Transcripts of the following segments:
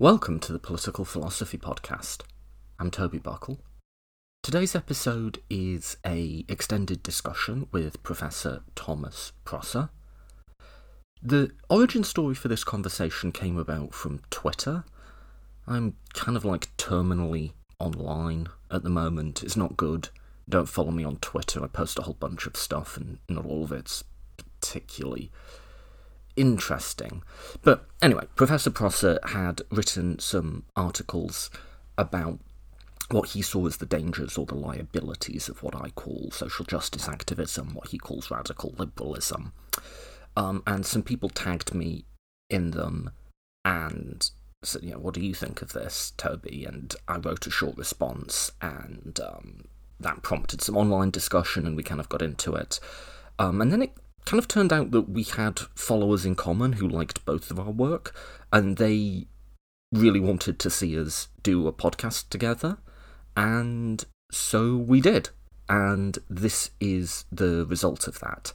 Welcome to the Political Philosophy Podcast. I'm Toby Buckle. Today's episode is a extended discussion with Professor Thomas Prosser. The origin story for this conversation came about from Twitter. I'm kind of like terminally online at the moment. It's not good. Don't follow me on Twitter. I post a whole bunch of stuff and not all of it's particularly interesting. But anyway, Professor Prosser had written some articles about what he saw as the dangers or the liabilities of what I call social justice activism, what he calls radical liberalism. Um, and some people tagged me in them and said, you know, what do you think of this, Toby? And I wrote a short response, and um, that prompted some online discussion, and we kind of got into it. Um, and then it kind of turned out that we had followers in common who liked both of our work, and they really wanted to see us do a podcast together. And so we did. And this is the result of that.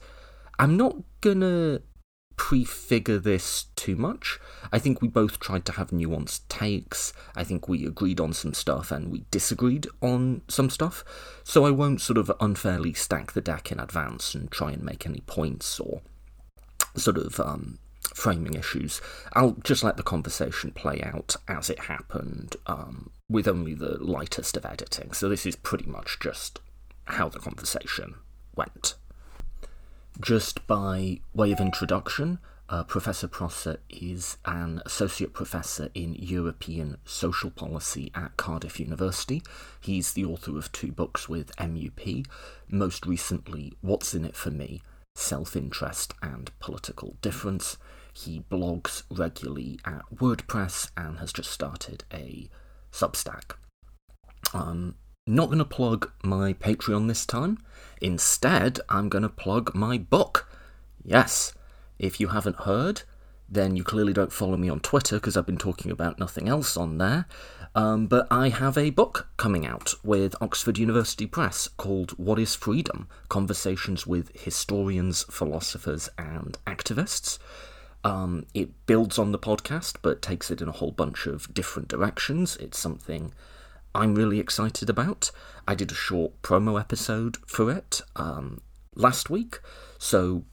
I'm not gonna prefigure this too much. I think we both tried to have nuanced takes. I think we agreed on some stuff and we disagreed on some stuff. So I won't sort of unfairly stack the deck in advance and try and make any points or sort of um, framing issues. I'll just let the conversation play out as it happened um, with only the lightest of editing. So this is pretty much just how the conversation went. Just by way of introduction, uh, Professor Prosser is an associate professor in European social policy at Cardiff University. He's the author of two books with MUP, most recently, What's in It for Me Self Interest and Political Difference. He blogs regularly at WordPress and has just started a Substack. Um, not going to plug my Patreon this time. Instead, I'm going to plug my book. Yes, if you haven't heard, then you clearly don't follow me on Twitter because I've been talking about nothing else on there. Um, but I have a book coming out with Oxford University Press called What is Freedom? Conversations with Historians, Philosophers, and Activists. Um, it builds on the podcast but takes it in a whole bunch of different directions. It's something I'm really excited about. I did a short promo episode for it um, last week, so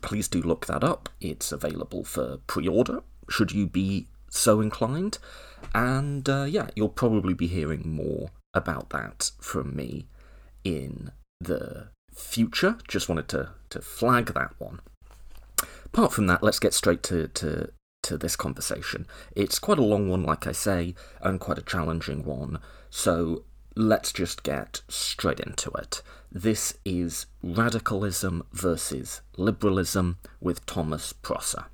please do look that up. It's available for pre order, should you be so inclined. And uh, yeah, you'll probably be hearing more about that from me in the future. Just wanted to, to flag that one. Apart from that, let's get straight to, to to this conversation. It's quite a long one, like I say, and quite a challenging one, so let's just get straight into it. This is Radicalism versus Liberalism with Thomas Prosser.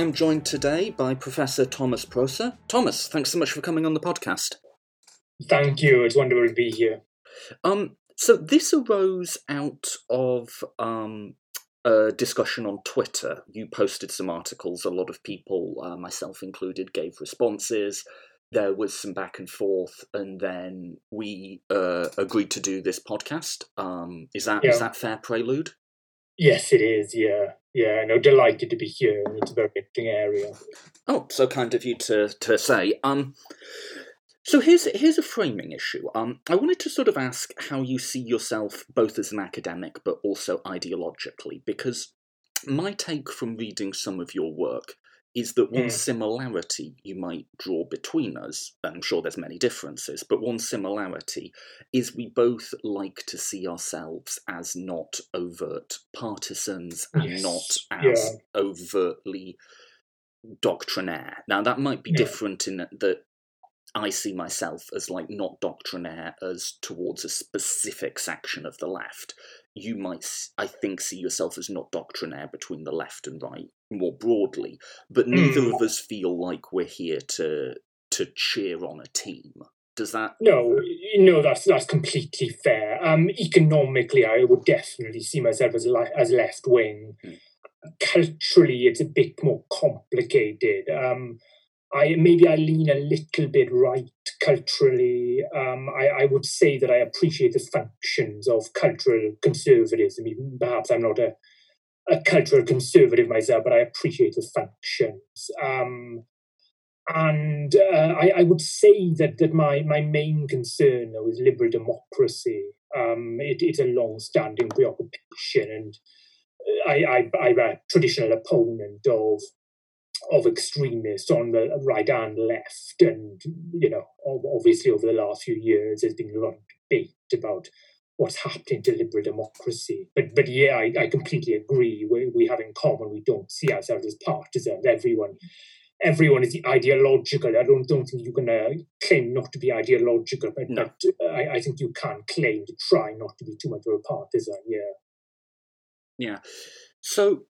I am joined today by Professor Thomas Prosser. Thomas, thanks so much for coming on the podcast. Thank you. It's wonderful to be here. Um, so this arose out of um, a discussion on Twitter. You posted some articles. A lot of people, uh, myself included, gave responses. There was some back and forth, and then we uh, agreed to do this podcast. Um, is that Yeah. is that fair prelude? Yes, it is. Yeah, yeah. No, delighted to be here. It's a very interesting area. Oh, so kind of you to to say. Um, so here's here's a framing issue. Um, I wanted to sort of ask how you see yourself both as an academic but also ideologically, because my take from reading some of your work is that one Mm. similarity you might draw between us, and I'm sure there's many differences, but one similarity is we both like to see ourselves as not overt partisans and Yes, not as yeah. overtly doctrinaire. Now that might be Yeah. different in that I see myself as like not doctrinaire as towards a specific section of the left. You might, I think, see yourself as not doctrinaire between the left and right more broadly, but neither Mm. of us feel like we're here to to cheer on a team. Does that? No, no, that's that's completely fair. Um, economically, I would definitely see myself as le- as left wing. Hmm. Culturally, it's a bit more complicated. Um, I maybe I lean a little bit right culturally. Um, I, I would say that I appreciate the functions of cultural conservatism. Even perhaps I'm not a a cultural conservative myself, but I appreciate the functions. Um, and uh, I, I, would say that that my my main concern though is liberal democracy. Um, it, it's a long-standing preoccupation, and I, I, I'm a traditional opponent of of extremists on the right and left, and you know, obviously over the last few years, there's been a lot of debate about what's happening to liberal democracy. But but yeah, I, I completely agree. We, we have in common we don't see ourselves as partisans. Everyone everyone is ideological. I don't don't think you can uh, claim not to be ideological, but, no. but uh, I, I think you can claim to try not to be too much of a partisan. Yeah. Yeah. So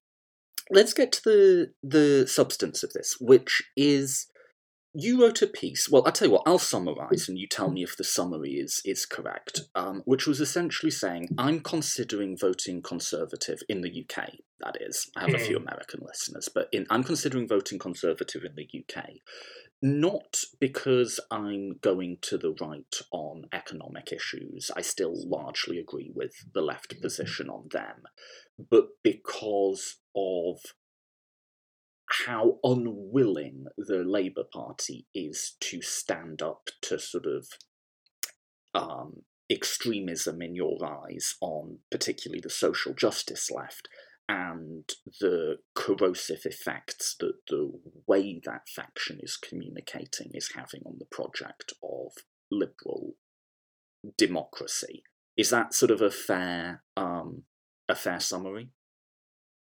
let's get to the the substance of this, which is you wrote a piece. Well, I'll tell you what. I'll summarize, and you tell me if the summary is is correct. Um, which was essentially saying, I'm considering voting Conservative in the UK. That is, I have a few hmm. American listeners, but in, I'm considering voting Conservative in the UK, not because I'm going to the right on economic issues. I still largely agree with the left position on them, but because of how unwilling the Labour Party is to stand up to sort of um, extremism in your eyes on particularly the social justice left and the corrosive effects that the way that faction is communicating is having on the project of liberal democracy. Is that sort of a fair um, a fair summary?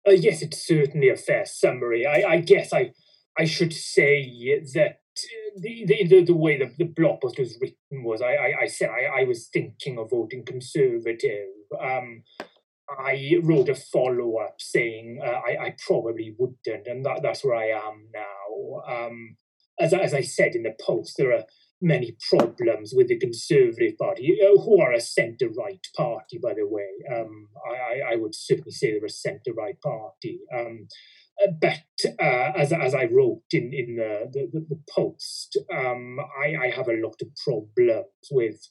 Uh, yes, it's certainly a fair summary. I, I guess I I should say that the the, the way the, the blog post was written was I, I, I said I, I was thinking of voting conservative. Um, I wrote a follow up saying uh, I, I probably wouldn't, and that, that's where I am now. Um, as, as I said in the post, there are many problems with the Conservative Party, who are a centre right party, by the way. Um, I, I, would certainly say they're a centre right party. Um, uh, but uh, as, as I wrote in, in the, the, the post, um, I, I have a lot of problems with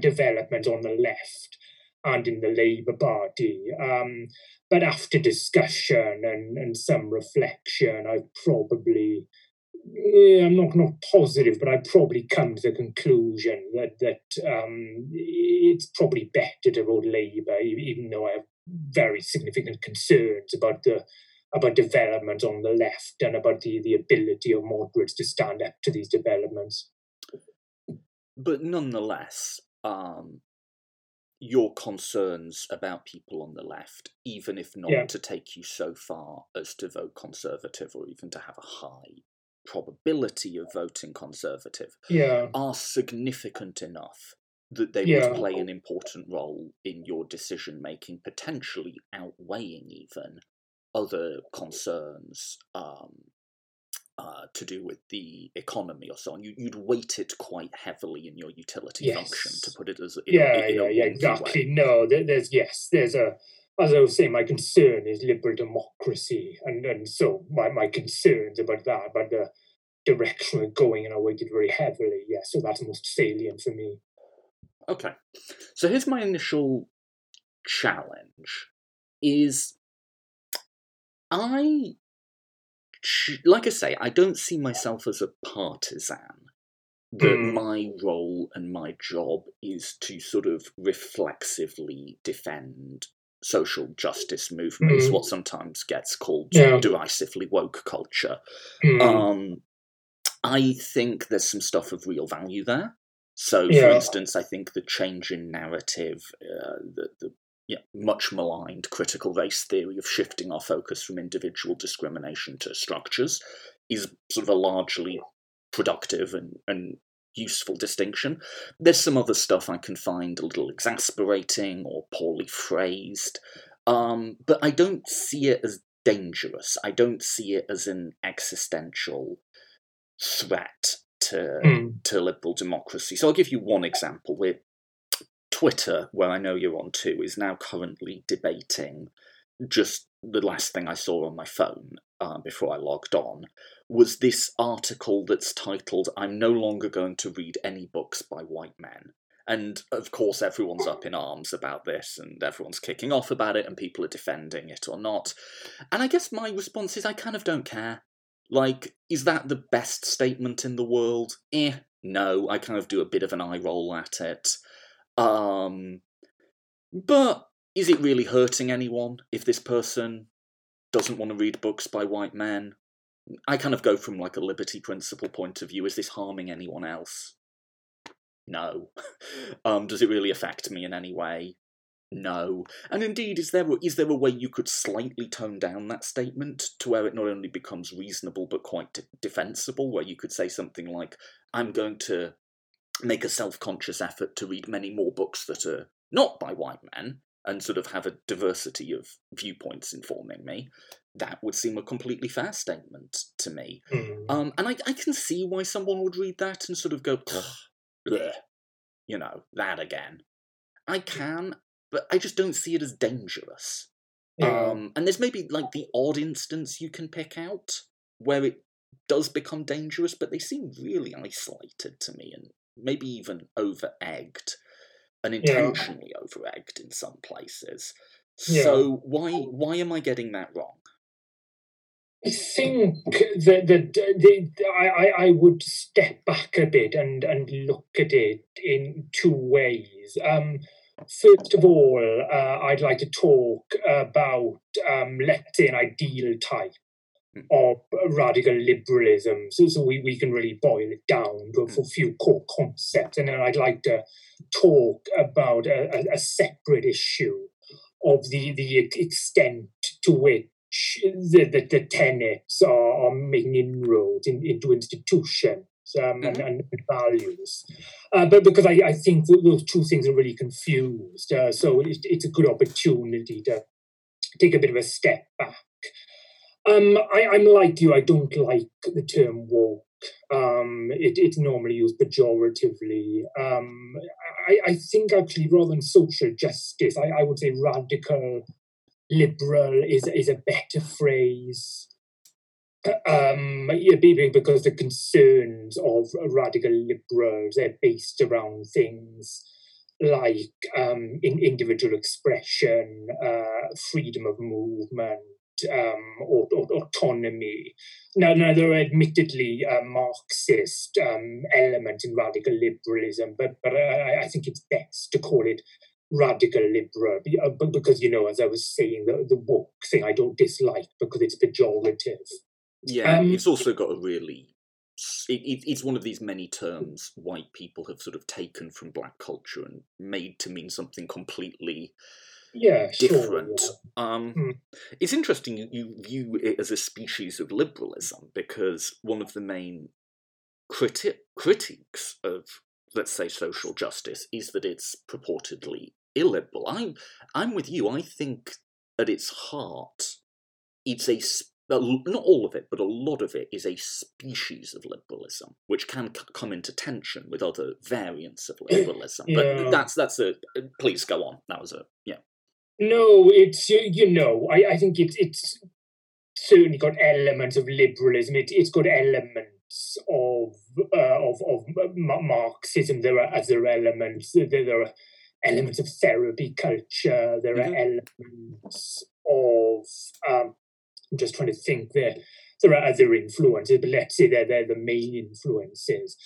development on the left and in the Labour Party. Um, but after discussion and, and some reflection, I've probably I'm not not positive, but I probably come to the conclusion that that um, it's probably better to vote Labour, even though I have very significant concerns about the about development on the left and about the, the ability of moderates to stand up to these developments. But nonetheless, um, your concerns about people on the left, even if not yeah. to take you so far as to vote Conservative or even to have a high probability of voting Conservative yeah. are significant enough that they yeah. would play an important role in your decision making, potentially outweighing even other concerns um, uh, to do with the economy or so on. You, would weight it quite heavily in your utility yes. function, to put it as in yeah, a, in yeah, yeah, exactly. Way. No, there's yes, there's a as I was saying, my concern is liberal democracy, and, and so my, my concerns about that, about the direction we're going, and I weighted very heavily. Yeah, so that's most salient for me. Okay, so here's my initial challenge: is I, like I say, I don't see myself as a partisan. That mm. my role and my job is to sort of reflexively defend social justice movements, mm. what sometimes gets called yeah. derisively woke culture. Mm. Um, I think there's some stuff of real value there. So, yeah. for instance, I think the change in narrative, uh, the, the yeah, much maligned critical race theory of shifting our focus from individual discrimination to structures, is sort of a largely productive and, and useful distinction. There's some other stuff I can find a little exasperating or poorly phrased, um, but I don't see it as dangerous. I don't see it as an existential threat. to mm. to liberal democracy. So I'll give you one example. With Twitter, where I know you're on too, is now currently debating just the last thing I saw on my phone uh, before I logged on was this article that's titled "I'm no longer going to read any books by white men." And of course, everyone's up in arms about this, and everyone's kicking off about it, and people are defending it or not. And I guess my response is I kind of don't care. Like, is that the best statement in the world? Eh, no. I kind of do a bit of an eye roll at it. Um, but is it really hurting anyone if this person doesn't want to read books by white men? I kind of go from like a liberty principle point of view. Is this harming anyone else? No. um, does it really affect me in any way? No. And indeed, is there is there a way you could slightly tone down that statement to where it not only becomes reasonable but quite defensible, where you could say something like, "I'm going to make a self-conscious effort to read many more books that are not by white men and sort of have a diversity of viewpoints informing me." That would seem a completely fair statement to me. Mm. Um, and I, I can see why someone would read that and sort of go, Bleh. you know, that again. I can, but I just don't see it as dangerous. Yeah. Um, and there's maybe like the odd instance you can pick out where it does become dangerous, but they seem really isolated to me and maybe even over egged and intentionally yeah. in some places. Yeah. So why why am I getting that wrong? I think that, that I, I would step back a bit and, and look at it in two ways. Um, first of all, uh, I'd like to talk about, um, let's say, an ideal type hmm. of radical liberalism. So, so we, we can really boil it down to a hmm. few core concepts. And then I'd like to talk about a, a separate issue of the, the extent to which the, the, the tenets are, are making inroads in, into institutions um, mm-hmm. and, and, values. Uh, but because I, I think those two things are really confused, uh, so it, it's a good opportunity to take a bit of a step back. Um, I, I'm like you, I don't like the term woke. Um, it, it's normally used pejoratively. Um, I, I think actually rather than social justice, I, I would say radical liberal is is a better phrase. Um, yeah, because the concerns of radical liberals are based around things like um, in individual expression, uh, freedom of movement, um, or, or, autonomy. Now, now there are admittedly uh, Marxist um, elements in radical liberalism, but but I, I, think it's best to call it radical liberal uh, because you know as i was saying the, the woke thing i don't dislike because it's pejorative yeah um, it's also got a really it, it, it's one of these many terms white people have sort of taken from black culture and made to mean something completely yeah different sure, yeah. um mm. it's interesting you, you view it as a species of liberalism because one of the main criti- critiques of let's say social justice is that it's purportedly illiberal. I'm I'm with you. I think at its heart, it's a not all of it, but a lot of it is a species of liberalism, which can c- come into tension with other variants of liberalism. yeah. But that's that's a. Please go on. That was a yeah. No, it's you know I, I think it's it's certainly got elements of liberalism. It it's got elements of uh, of of Marxism. There are other elements. There, there are elements of therapy culture. There mm-hmm. are elements of um, I'm just trying to think there. There are other influences, but let's say they're, they're the main influences.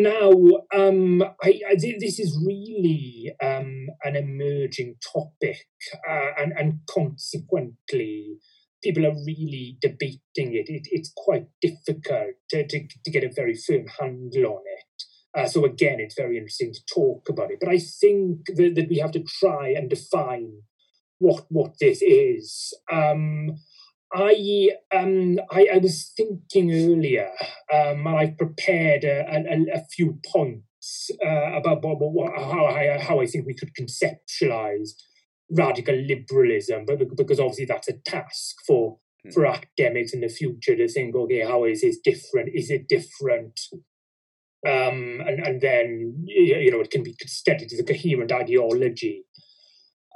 Now, um, I, I this is really um, an emerging topic, uh, and, and consequently, people are really debating it. it it's quite difficult to, to, to, get a very firm handle on it. Uh, so again, it's very interesting to talk about it. But I think that, that we have to try and define what what this is. Um, I, um, I, I was thinking earlier, um, and I prepared a, a, a few points uh, about what, what, how I how I think we could conceptualize radical liberalism, but because obviously that's a task for hmm. for academics in the future to think, okay, how is this different? Is it different um, and and then you know it can be studied as a coherent ideology.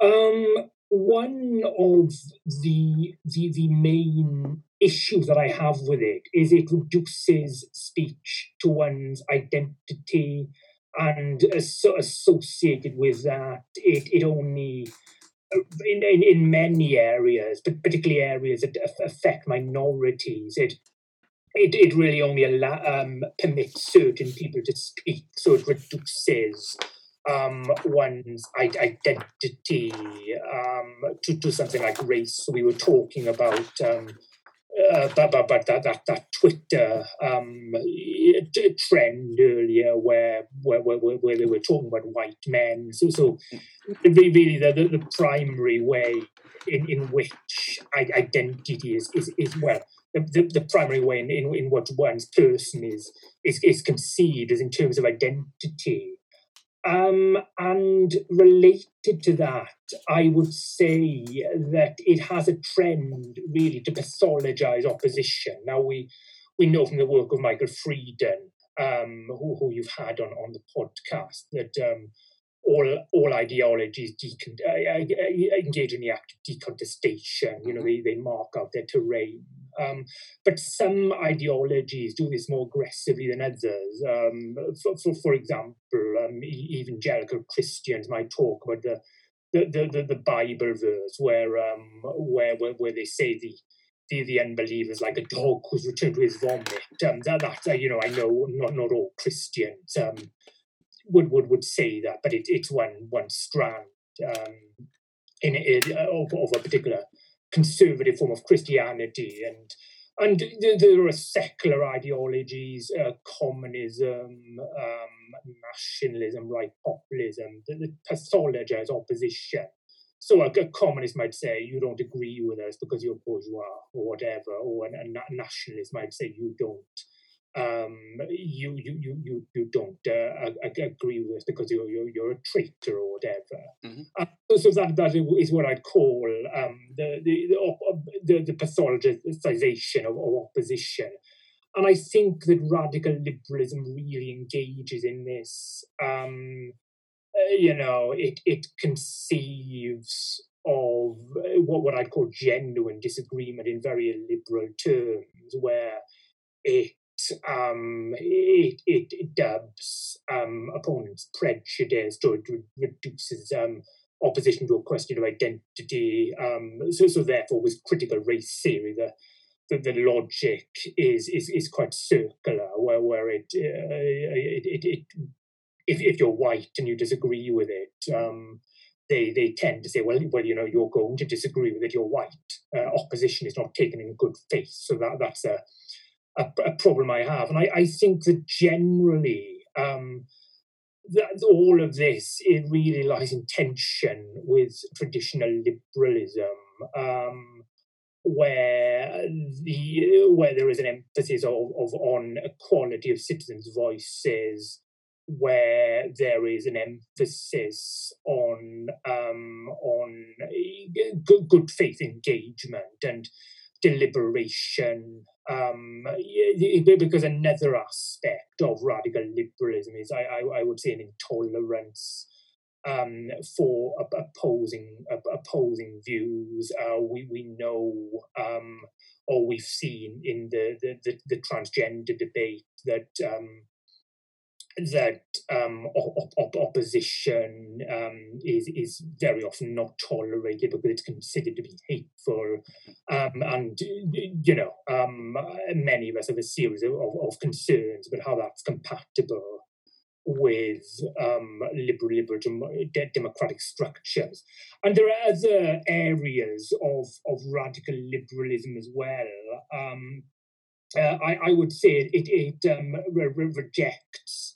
Um, one of the, the the main issues that I have with it is it reduces speech to one's identity, and so associated with that, it it only in, in, in many areas, but particularly areas that affect minorities, it it, it really only allow, um, permits certain people to speak, so it reduces um, one's identity um, to, to something like race. So we were talking about um, uh, but, but that, that, that Twitter um, trend earlier where, where, where, where they were talking about white men. So, so really the, the, the primary way in, in which identity is, is, is well, the, the, the primary way in, in, in what one's person is, is, is conceived is in terms of identity. Um, and related to that, I would say that it has a trend really to pathologize opposition. Now, we, we know from the work of Michael Freeden, um, who, who you've had on, on the podcast, that um, all all ideologies uh, uh, uh, engage in the act of decontestation. You know, mm-hmm. they, they mark out their terrain. Um, but some ideologies do this more aggressively than others. Um, for, for, for, example, um, evangelical Christians might talk about the the, the, the, Bible verse where, um, where, where where they say the the, the unbelievers like a dog who's returned to his vomit. Um, that, that's uh, you know I know not not all Christians um, would would would say that, but it, it's one one strand um, in, in of, of, a particular conservative form of Christianity, and and there are secular ideologies, uh, communism, um, nationalism, right populism, that, pathologize opposition. So a, a, communist might say you don't agree with us because you're bourgeois or whatever, or a, a nationalist might say you don't um, you, you you you you don't uh, agree with because you're, you're you're a traitor or whatever. Mm-hmm. Uh, so that that is what I'd call um, the, the the the pathologization of, of opposition. And I think that radical liberalism really engages in this. Um, uh, you know, it it conceives of uh, what what I'd call genuine disagreement in very liberal terms, where it um, it, it, it dubs um, opponents prejudiced or it reduces um, opposition to a question of identity. Um, so, so therefore, with critical race theory, the the, the logic is, is is quite circular, where where it, uh, it, it, it if if you're white and you disagree with it. Um, they, they tend to say, well, well, you know, you're going to disagree with it. You're white. Uh, opposition is not taken in good faith, so that that's a a, a problem I have. And I, I think that generally, um, that all of this it really lies in tension with traditional liberalism, um, where the where there is an emphasis of, of on equality of citizens' voices, where there is an emphasis on um, on good, good faith engagement and deliberation um, because another aspect of radical liberalism is, I, I, I would say, an intolerance um, for opposing opposing views. Uh, we we know um, or we've seen in the the, the, the transgender debate that um, that um, op- op- opposition um, is is very often not tolerated because it's considered to be hateful, um, and you know um, many of us have a series of, of, concerns about how that's compatible with um, liberal liberal democratic structures, and there are other areas of of radical liberalism as well. Um, uh, I, I, would say it, it re- rejects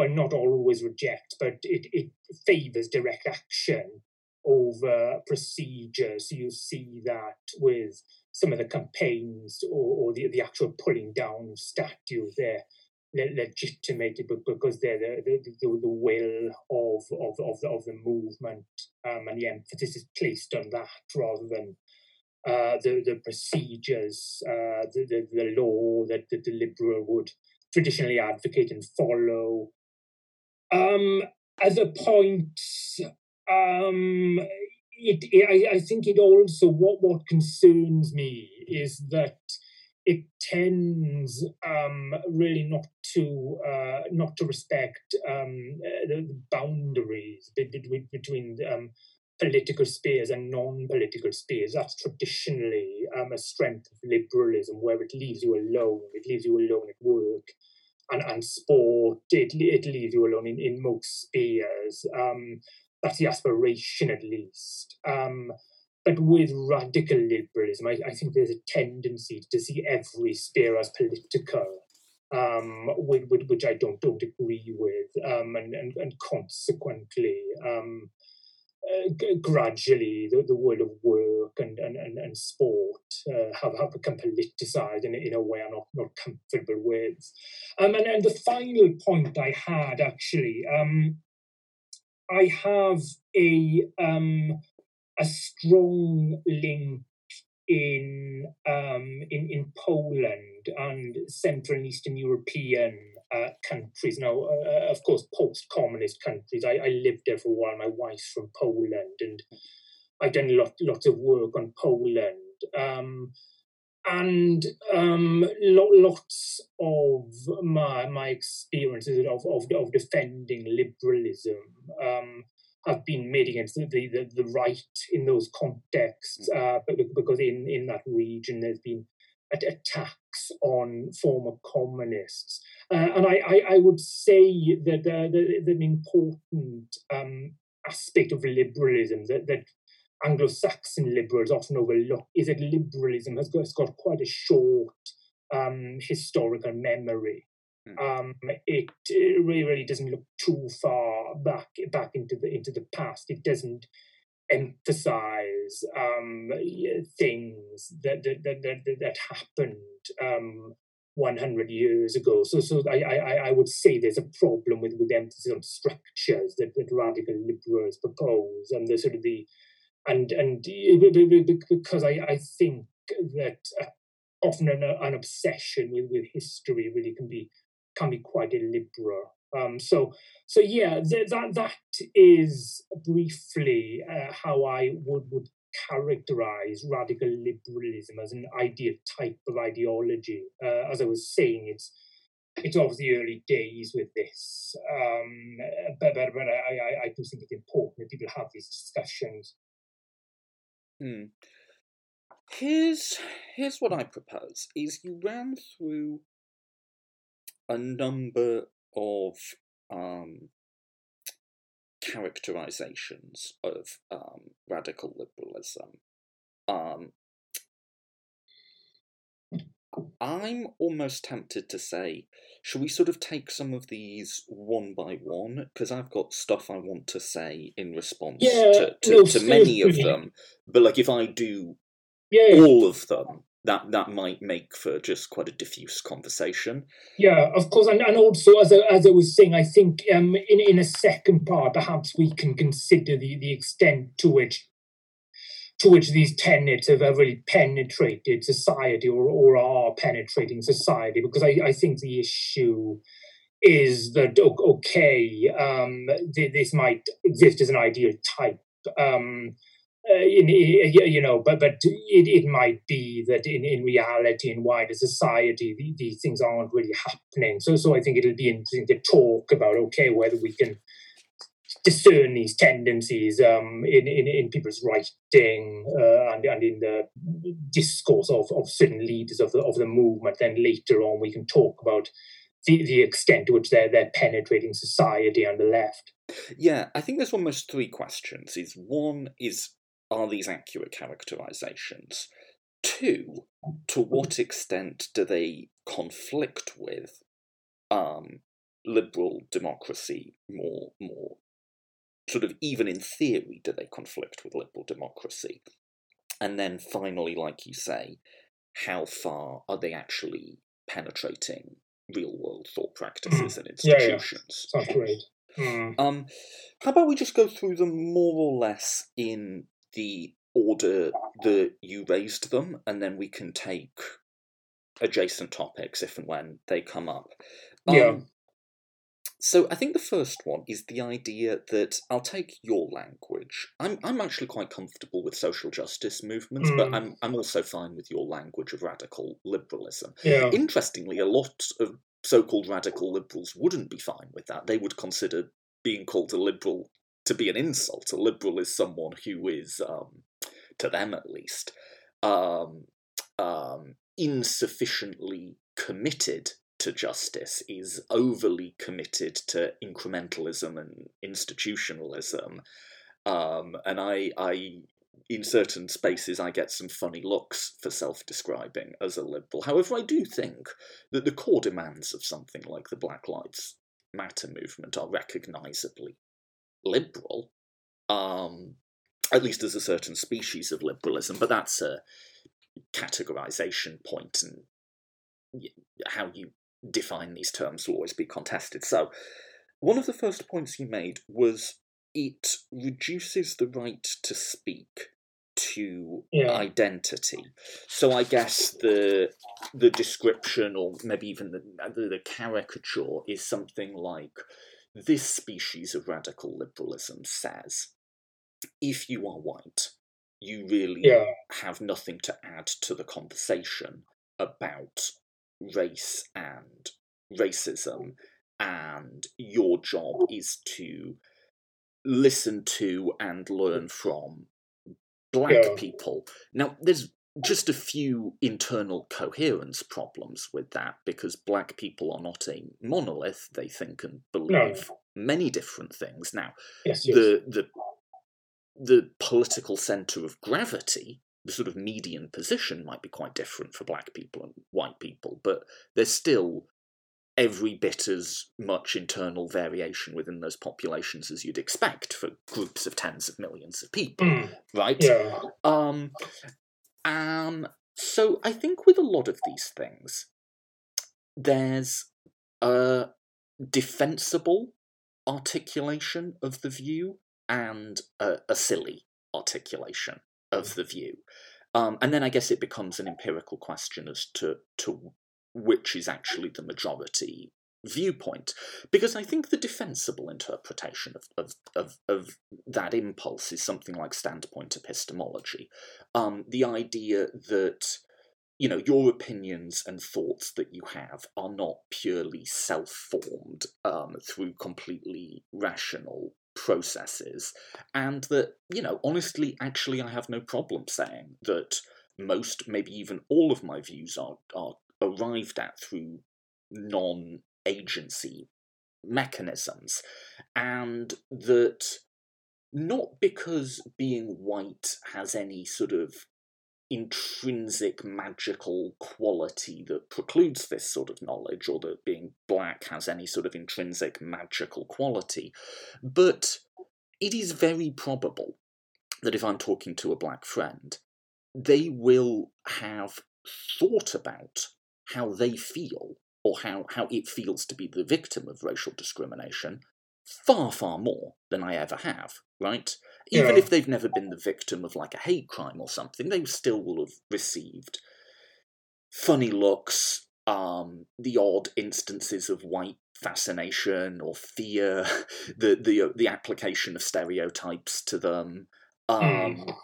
well, not always reject, but it, it favors direct action over procedures. You see that with some of the campaigns or, or the, the actual pulling down of statues, they're legitimated because they're the, the, the, the will of, of, of, the, of the movement um, and the emphasis is placed on that rather than uh, the, the procedures, uh, the, the, the law that the, the liberal would traditionally advocate and follow. Um, other points, um, it, it, I, I think it also what what concerns me is that it tends um, really not to uh, not to respect um, the boundaries between between um, political spheres and non-political spheres. That's traditionally um, a strength of liberalism, where it leaves you alone. It leaves you alone at work, and and sport. It it leaves you alone in, in most spheres. Um, that's the aspiration, at least. Um, but with radical liberalism, I, I, think there's a tendency to see every sphere as political, um, with, with, which I don't don't agree with, um, and, and and consequently, um, uh, gradually the, the world of work and and, and, and sport uh, have, have become politicized in, in a way I'm not, not comfortable with. Um, and, and the final point I had actually, um, I have a um, a strong link in um, in in Poland and Central and Eastern European uh, countries. Now, uh, of course, post-communist countries. I, I, lived there for a while. My wife's from Poland, and I've done lot lots of work on Poland. Um, and um, lo- lots of my my experiences of of, of defending liberalism um, have been made against the, the, the right in those contexts, uh, because in, in that region there's been attacks on former communists. Uh, and I, I, I, would say that, that, that an important um, aspect of liberalism that, that Anglo-Saxon liberals often overlook is that liberalism has got, has got quite a short um, historical memory. Hmm. Um, it, it, really, really doesn't look too far back back into the into the past. It doesn't emphasize um, things that that, that that, that happened um, 100 years ago. So, so I, I, I would say there's a problem with, with emphasis on structures that, that radical liberals propose, and the sort of the and and because I, I think that uh, often an, an obsession with, with history really can be can be quite illiberal. Um, so, so yeah, th- that that is briefly uh, how I would would characterize radical liberalism as an ideal type of ideology. Uh, as I was saying, it's it's of the early days with this, um, but, but, but I, I, I do think it's important that people have these discussions. Hmm. Here's here's what I propose: is you ran through a number of um, characterizations of um, radical liberalism. Um, I'm almost tempted to say, should we sort of take some of these one by one? Because I've got stuff I want to say in response yeah, to, to, no, to many of them. But like, if I do yeah. all of them, that that might make for just quite a diffuse conversation. Yeah, of course, and, and also as I, as I was saying, I think um, in in a second part, perhaps we can consider the the extent to which to which these tenets have really penetrated society or or are penetrating society, because I, I think the issue is that okay, um, this might exist as an ideal type. Um, uh, in, you know, but but it, it might be that in, in reality, in wider society, the, these things aren't really happening. So so I think it'll be interesting to talk about okay whether we can discern these tendencies um, in, in, in people's writing uh, and, and in the discourse of, of certain leaders of the of the movement. Then later on, we can talk about the, the extent to which they're they're penetrating society on the left. Yeah, I think there's almost three questions. Is one is are these accurate characterizations? Two, to what extent do they conflict with um, liberal democracy more, more sort of even in theory, do they conflict with liberal democracy? And then finally, like you say, how far are they actually penetrating real world thought practices mm. and institutions? Yeah, yeah. Sounds great. Mm. Um, how about we just go through them more or less in the order that you raised them, and then we can take adjacent topics if and when they come up. Yeah. Um, so I think the first one is the idea that I'll take your language. I'm I'm actually quite comfortable with social justice movements, but Mm. I'm I'm also fine with your language of radical liberalism. Yeah. Interestingly, a lot of so-called radical liberals wouldn't be fine with that. They would consider being called a liberal to be an insult. A liberal is someone who is, um, to them at least, um, um, insufficiently committed to justice, is overly committed to incrementalism and institutionalism. Um, and I, I, in certain spaces, I get some funny looks for self-describing as a liberal. However, I do think that the core demands of something like the Black Lives Matter movement are recognisably liberal. Um, at least as a certain species of liberalism, but that's a categorization point, and how you define these terms will always be contested. So, one of the first points you made was it reduces the right to speak to Yeah. identity. So I guess the the description, or maybe even the, the the caricature, is something like this species of radical liberalism says, if you are white, you really Yeah. have nothing to add to the conversation about race and racism, and your job is to listen to and learn mm. from black Yeah. people. Now, there's just a few internal coherence problems with that because black people are not a monolith. They think and believe many different things. Now, Yes. Yes. the the the political center of gravity, the sort of median position, might be quite different for black people and white people, but there's still every bit as much internal variation within those populations as you'd expect for groups of tens of millions of people, Mm. right? Yeah. Um, um, so I think with a lot of these things, there's a defensible articulation of the view and a, a silly articulation of the view. Um, and then I guess it becomes an empirical question as to, to which is actually the majority viewpoint. Because I think the defensible interpretation of, of, of, of that impulse is something like standpoint epistemology. Um, the idea that you know your opinions and thoughts that you have are not purely self-formed um, through completely rational processes and that you know honestly actually i have no problem saying that most maybe even all of my views are are arrived at through non-agency mechanisms and that not because being white has any sort of intrinsic magical quality that precludes this sort of knowledge, or that being black has any sort of intrinsic magical quality. But it is very probable that if I'm talking to a black friend, they will have thought about how they feel or how, how it feels to be the victim of racial discrimination far, far more than I ever have, right? Even Yeah. if they've never been the victim of like a hate crime or something, they still will have received funny looks, um, the odd instances of white fascination or fear, the the uh, the application of stereotypes to them, um, Mm.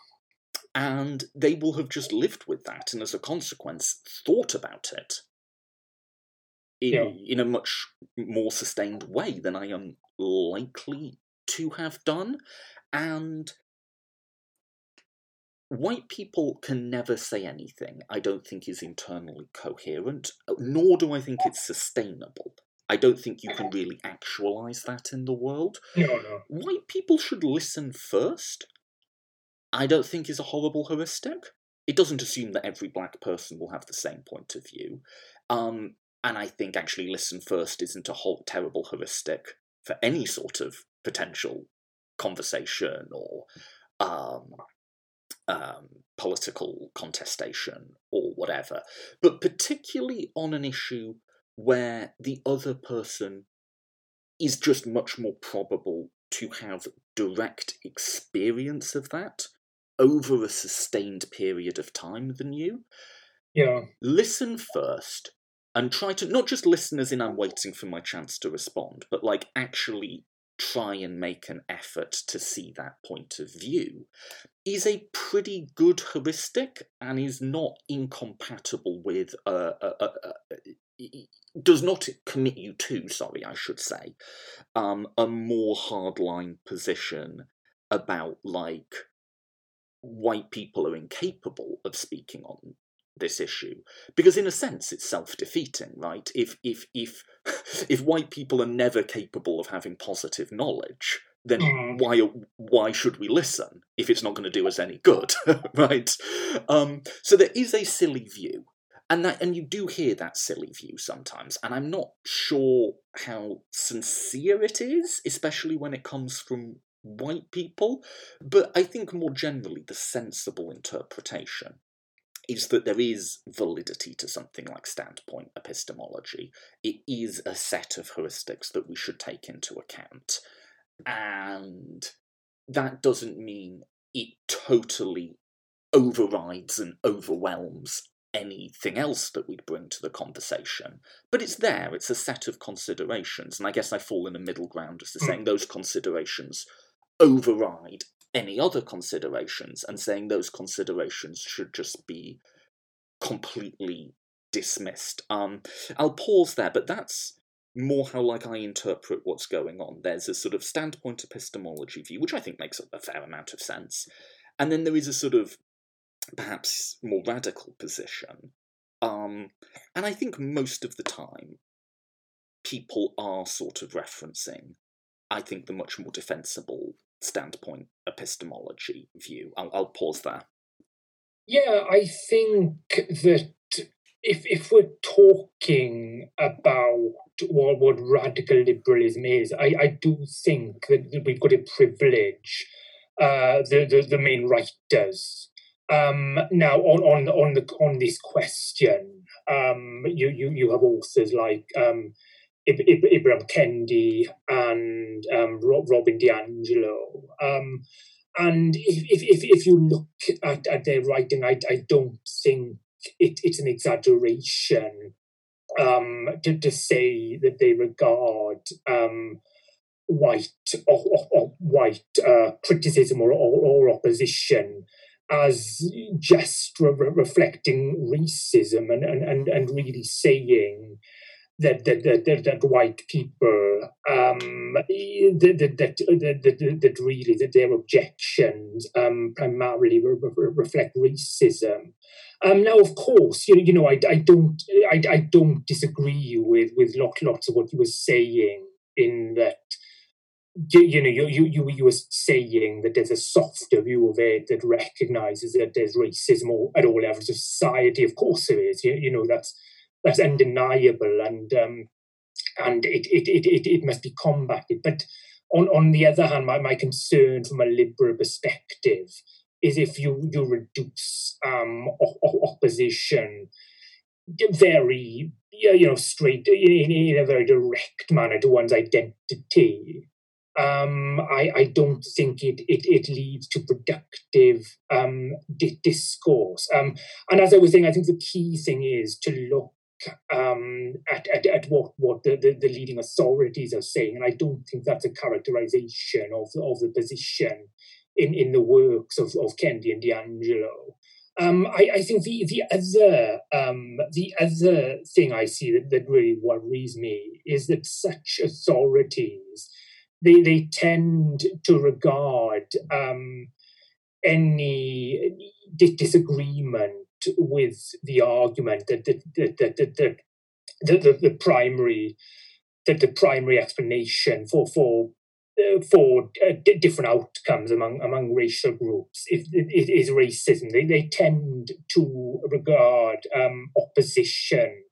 and they will have just lived with that, and as a consequence, thought about it in, Yeah. in a much more sustained way than I am likely to have done, and white people can never say anything I don't think is internally coherent, nor do I think it's sustainable. I don't think you can really actualize that in the world. No, no. White people should listen first. I don't think is a horrible heuristic. It doesn't assume that every black person will have the same point of view. Um, and I think actually listen first isn't a whole terrible heuristic for any sort of potential conversation or um, um, political contestation or whatever. But particularly on an issue where the other person is just much more probable to have direct experience of that over a sustained period of time than you. Yeah. Listen first and try to not just listen as in I'm waiting for my chance to respond, but like actually try and make an effort to see that point of view is a pretty good heuristic and is not incompatible with uh, uh, uh, does not commit you to sorry i should say um, a more hardline position about like white people are incapable of speaking on this issue. Because in a sense it's self-defeating right? If if if if white people are never capable of having positive knowledge then mm. why why should we listen if it's not going to do us any good right? Um, so there is a silly view and that and you do hear that silly view sometimes and i'm not sure how sincere it is especially when it comes from white people but i think more generally the sensible interpretation is that there is validity to something like standpoint epistemology. It is a set of heuristics that we should take into account. And that doesn't mean it totally overrides and overwhelms anything else that we'd bring to the conversation. But it's there, it's a set of considerations. And I guess I fall in a middle ground as to saying mm. those considerations override any other considerations and saying those considerations should just be completely dismissed. Um, I'll pause there, but that's more how like I interpret what's going on. There's a sort of standpoint epistemology view, which I think makes a fair amount of sense, and then there is a sort of perhaps more radical position. Um, and I think most of the time, people are sort of referencing, I think, the much more defensible standpoint epistemology view. I'll, I'll pause there. Yeah, I think that if if we're talking about what, what radical liberalism is, I, I do think that we've got to privilege uh, the, the, the main writers. Um, now on on on the on this question, um, you you you have authors like um, Ibram Kendi and um, Robin DiAngelo. Um, and if, if, if, you look at, at their writing, I, I don't think it, it's an exaggeration um, to, to say that they regard um, white or, or, or white uh, criticism or, or, or, opposition as just re- reflecting racism and, and, and, and really saying that that that, that white people um, that, that, that, that, that really that their objections um, primarily re- re- reflect racism. Um, now, of course, you, you know I, I don't I, I don't disagree with with lots lots of what you were saying in that. You, you know, you, you you were saying that there's a softer view of it that recognizes that there's racism at all levels of society. Of course, there is. You, you know, that's that's undeniable and um, and it, it, it, it, must be combated. But on, on the other hand, my, my concern from a liberal perspective is if you, you reduce um, opposition very, you know, straight in, in a very direct manner to one's identity, um, I, I don't think it, it, it leads to productive um, di- discourse. Um, and as I was saying, I think the key thing is to look um, at, at, at what, what the, the, the, leading authorities are saying. And I don't think that's a characterization of, of the position in, in the works of, of Kendi and DiAngelo. Um, I, I, think the the other um, the other thing I see that, that really worries me is that such authorities they they tend to regard um, any disagreement with the argument that the, the, the, the, the, the primary that the primary explanation for for uh, for uh, d- different outcomes among among racial groups is racism. They, they tend to regard um, opposition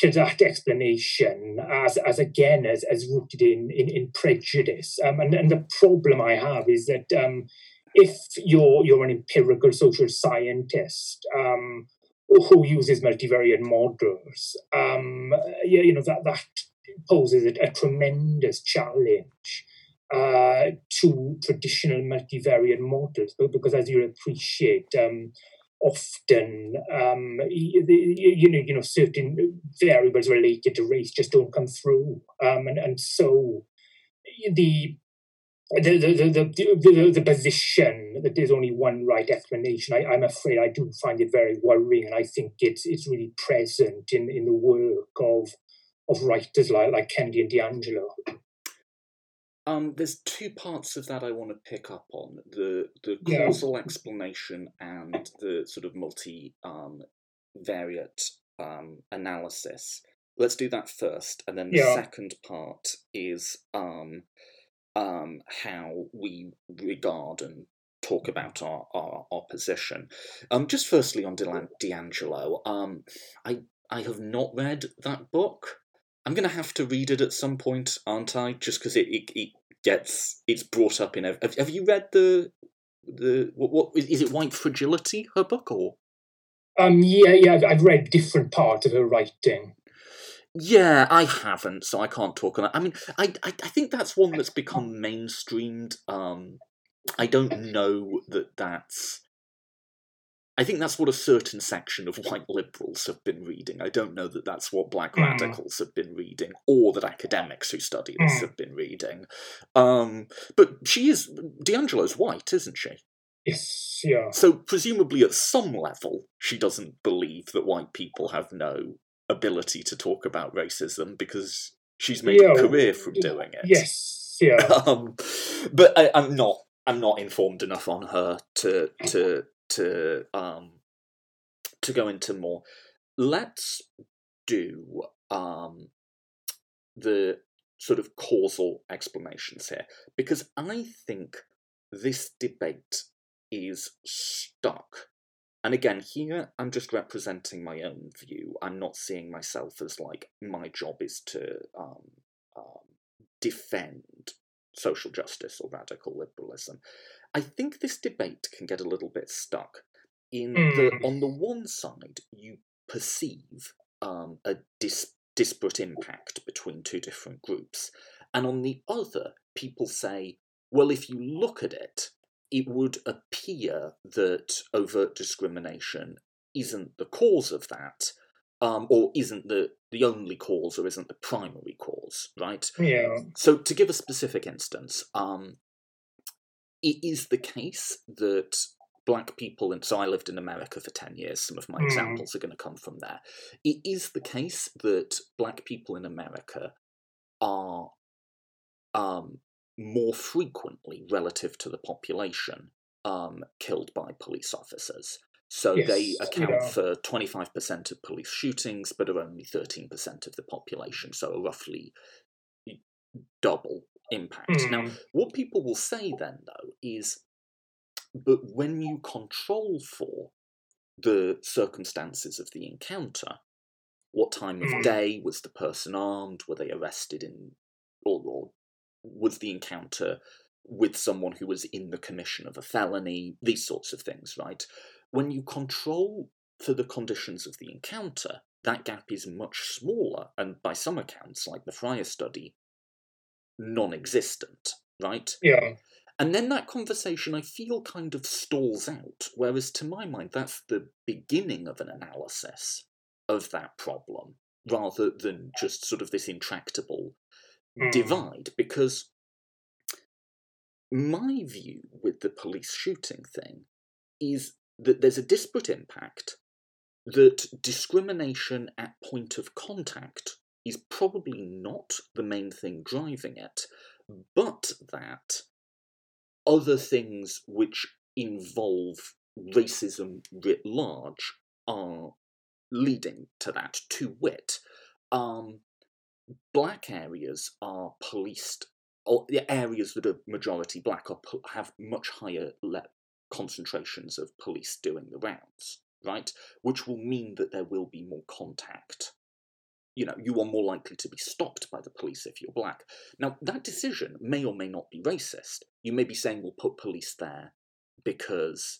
to that explanation as as again as, as rooted in in, in prejudice. Um, and, and the problem i have is that um, if you're you're an empirical social scientist um, who uses multivariate models, um, you, you know that that poses a, a tremendous challenge uh, to traditional multivariate models, because as you appreciate, um, often um, you, you, know you know certain variables related to race just don't come through, um, and and so the the, the, the, the, the position that there's only one right explanation, I, I'm afraid I do find it very worrying, and I think it's it's really present in, in the work of of writers like like Kendi and DiAngelo. Um, there's two parts of that I want to pick up on the the causal explanation and the sort of multi um, variate um, analysis. Let's do that first, and then the second part is um, um, how we regard and talk about our, our, our position. Um, just firstly on DiAngelo, um, I I have not read that book. I'm going to have to read it at some point, aren't I? Just because it, it, it gets it's brought up in. Have, have you read the the what, what is it? White Fragility, her book, or? Um. Yeah. Yeah. I've read different parts of her writing. Yeah, I haven't, so I can't talk on that. I mean, I, I, I think that's one that's become mainstreamed. Um, I don't know that that's I think that's what a certain section of white liberals have been reading. I don't know that that's what black mm. radicals have been reading, or that academics who study this mm. have been reading. Um, but she is DiAngelo's white, isn't she? Yes, yeah. So presumably, at some level, she doesn't believe that white people have no ability to talk about racism because she's made yeah, a career from doing it. Yes, yeah. Um, but I, I'm not. I'm not informed enough on her to to to um to go into more. Let's do um the sort of causal explanations here because I think this debate is stuck. And again, here I'm just representing my own view. I'm not seeing myself as like my job is to um, um, defend social justice or radical liberalism. I think this debate can get a little bit stuck in mm. the hmm. on the one side you perceive um, a dis- disparate impact between two different groups, and on the other, people say, well, if you look at it, it would appear that overt discrimination isn't the cause of that, um, or isn't the, the only cause, or isn't the primary cause, right? Yeah. So, to give a specific instance, um, it is the case that black people, and so I lived in America for 10 years, some of my mm. examples are going to come from there. It is the case that black people in America are um, more frequently, relative to the population, um, killed by police officers. So yes, they account yeah. for 25% of police shootings, but are only 13% of the population, so a roughly double impact. Mm. Now, what people will say then, though, is but when you control for the circumstances of the encounter, what time of mm. day was the person armed? Were they arrested in, or, or was the encounter with someone who was in the commission of a felony? These sorts of things, right? When you control for the conditions of the encounter, that gap is much smaller, and by some accounts, like the Fryer study, non existent, right? Yeah. And then that conversation, I feel, kind of stalls out. Whereas to my mind, that's the beginning of an analysis of that problem, rather than just sort of this intractable mm. divide. Because my view with the police shooting thing is that there's a disparate impact, that discrimination at point of contact is probably not the main thing driving it, but that other things which involve racism writ large are leading to that. To wit, um, black areas are policed, or the areas that are majority black are have much higher le- concentrations of police doing the rounds, right? Which will mean that there will be more contact you know, you are more likely to be stopped by the police if you're black. Now, that decision may or may not be racist. You may be saying we'll put police there because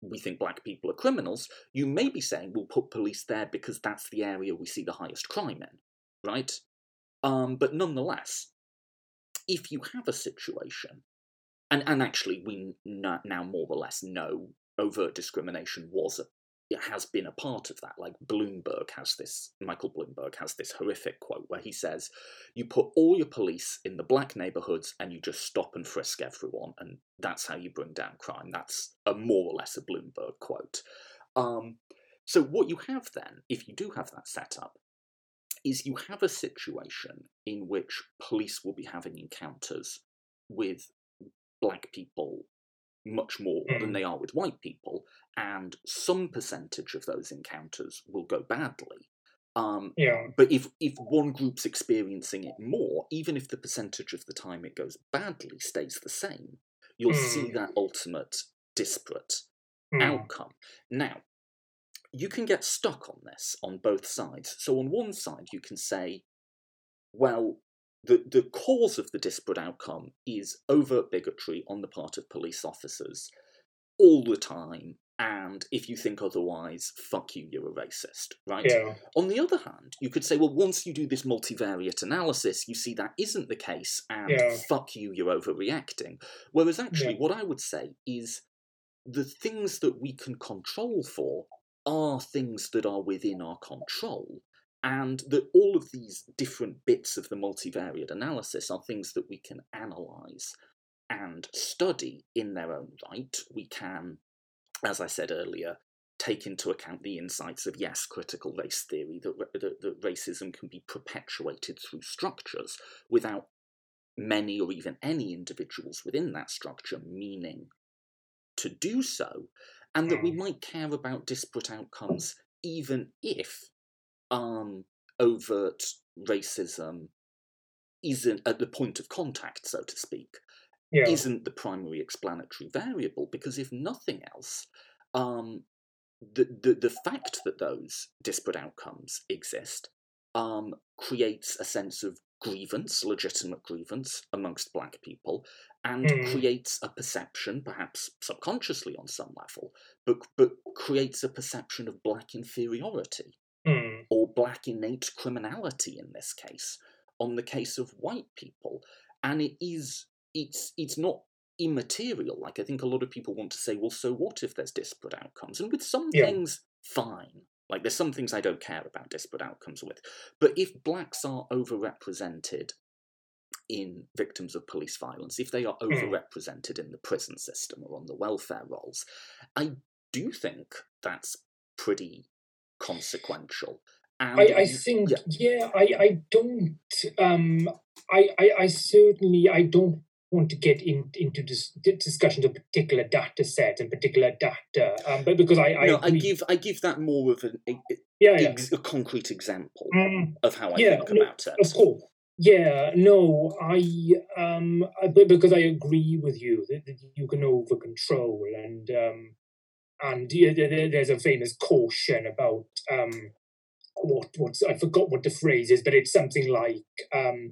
we think black people are criminals. You may be saying we'll put police there because that's the area we see the highest crime in, right? Um, but nonetheless, if you have a situation, and, and actually we now more or less know overt discrimination was a it has been a part of that. Like Bloomberg has this, Michael Bloomberg has this horrific quote where he says, You put all your police in the black neighborhoods and you just stop and frisk everyone, and that's how you bring down crime. That's a more or less a Bloomberg quote. Um, so, what you have then, if you do have that setup, is you have a situation in which police will be having encounters with black people much more mm. than they are with white people, and some percentage of those encounters will go badly. Um, yeah. But if if one group's experiencing it more, even if the percentage of the time it goes badly stays the same, you'll mm. see that ultimate disparate mm. outcome. Now, you can get stuck on this on both sides. So on one side, you can say, well, the, the cause of the disparate outcome is overt bigotry on the part of police officers all the time. And if you think otherwise, fuck you, you're a racist, right? Yeah. On the other hand, you could say, well, once you do this multivariate analysis, you see that isn't the case, and yeah. fuck you, you're overreacting. Whereas actually, yeah. what I would say is the things that we can control for are things that are within our control and that all of these different bits of the multivariate analysis are things that we can analyze and study in their own right. We can, as I said earlier, take into account the insights of yes, critical race theory that, that, that racism can be perpetuated through structures without many or even any individuals within that structure meaning to do so, and that we hmm. might care about disparate outcomes even if um, overt racism isn't at the point of contact, so to speak, yeah. isn't the primary explanatory variable. Because if nothing else, um, the, the the fact that those disparate outcomes exist um, creates a sense of grievance, legitimate grievance amongst black people, and mm. creates a perception, perhaps subconsciously on some level, but but creates a perception of black inferiority mm. or black innate criminality in this case on the case of white people and it is it's it's not immaterial like i think a lot of people want to say well so what if there's disparate outcomes and with some yeah. things fine like there's some things i don't care about disparate outcomes with but if blacks are overrepresented in victims of police violence if they are mm. overrepresented in the prison system or on the welfare rolls i do think that's pretty consequential. And I, I think, yeah, yeah I, I don't, um, I, I, I certainly, I don't want to get in, into this discussions of particular data set and particular data, um, but because I, I, no, I give, I give that more of an, a, yeah, yeah. a concrete example mm, of how I yeah, think no, about it. Of course. Yeah, no, I um, because I agree with you that, that you can over control and um, and there's a famous caution about um, what what's I forgot what the phrase is, but it's something like um,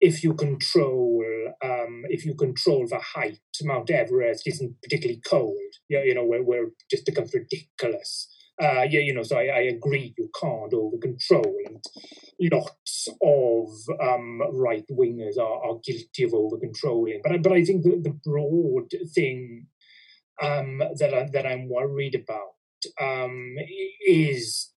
if you control um, if you control the height, Mount Everest isn't particularly cold. Yeah, you know where where just becomes ridiculous. Uh, yeah, you know, so I, I agree you can't over control, and lots of um, right wingers are, are guilty of over controlling. But but I think the, the broad thing um, that I, that I'm worried about um, is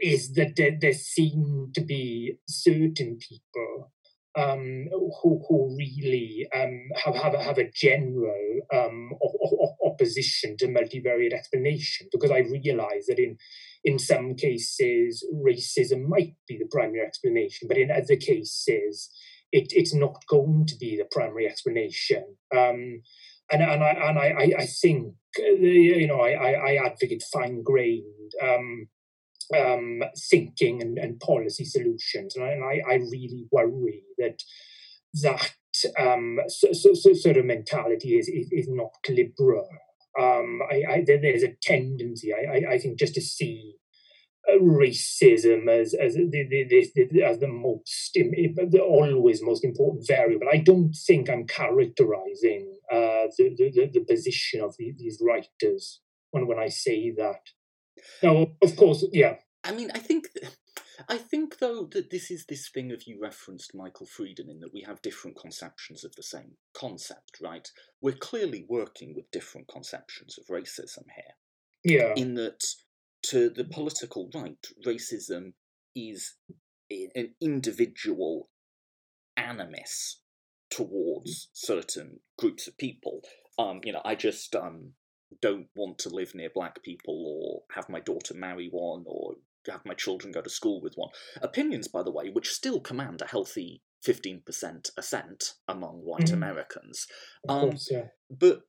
is that there, there, seem to be certain people um, who who really um, have have a, have a general um, opposition to multivariate explanation because I realise that in in some cases racism might be the primary explanation, but in other cases it, it's not going to be the primary explanation. Um, and and I and I I think uh, you know I I advocate fine grained um, um, thinking and, and policy solutions, and I, and I, I really worry that that um, so, so, so sort of mentality is is, is not liberal. Um, I, I, there's a tendency, I, I, think, just to see racism as as the, the, the, as the most the always most important variable. I don't think I'm characterizing uh, the, the, the position of the, these writers when when I say that. Now, of course, yeah. I mean, I think I think, though, that this is this thing of you referenced Michael Freeden in that we have different conceptions of the same concept, right? We're clearly working with different conceptions of racism here. Yeah. In that, to the political right, racism is an individual animus towards certain groups of people. Um, you know, I just um, don't want to live near black people or have my daughter marry one or have my children go to school with one. Opinions, by the way, which still command a healthy 15% assent among white Mhm. Americans. Um, course, yeah. but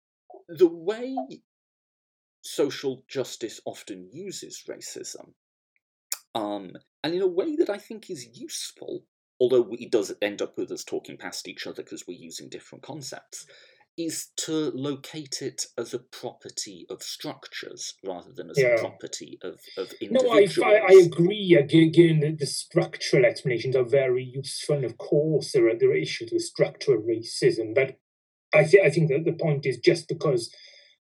the way social justice often uses racism, um, and in a way that I think is useful, although it does end up with us talking past each other because we're using different concepts, is to locate it as a property of structures rather than as Yeah. a property of, of individuals. No, I. I, I agree. Again, the, the structural explanations are very useful. And of course, there are, there are issues with structural racism. But I, th- I think that the point is just because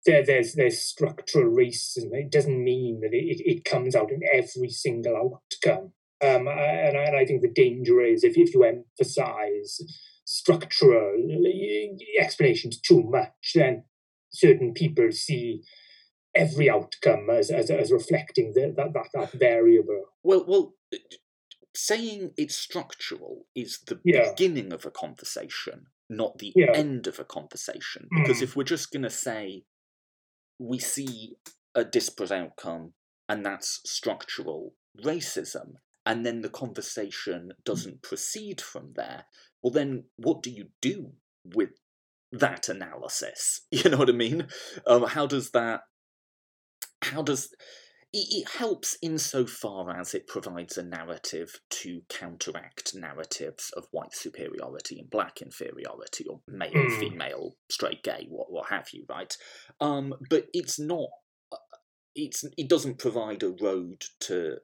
there, there's there's structural racism, it doesn't mean that it, it comes out in every single outcome. Um, and, I, and I think the danger is if, if you emphasize structural explanations too much, then certain people see every outcome as as, as reflecting the, that, that that variable. Well, well, saying it's structural is the Yeah. beginning of a conversation, not the Yeah. end of a conversation. Because Mm. if we're just going to say we see a disparate outcome and that's structural racism, and then the conversation doesn't proceed from there, well, then what do you do with that analysis? You know what I mean? Um, how does that? How does it, it helps insofar as it provides a narrative to counteract narratives of white superiority and black inferiority, or male, Mm. female, straight, gay, what what have you, right? Um, but it's not. uh, It's it doesn't provide a road to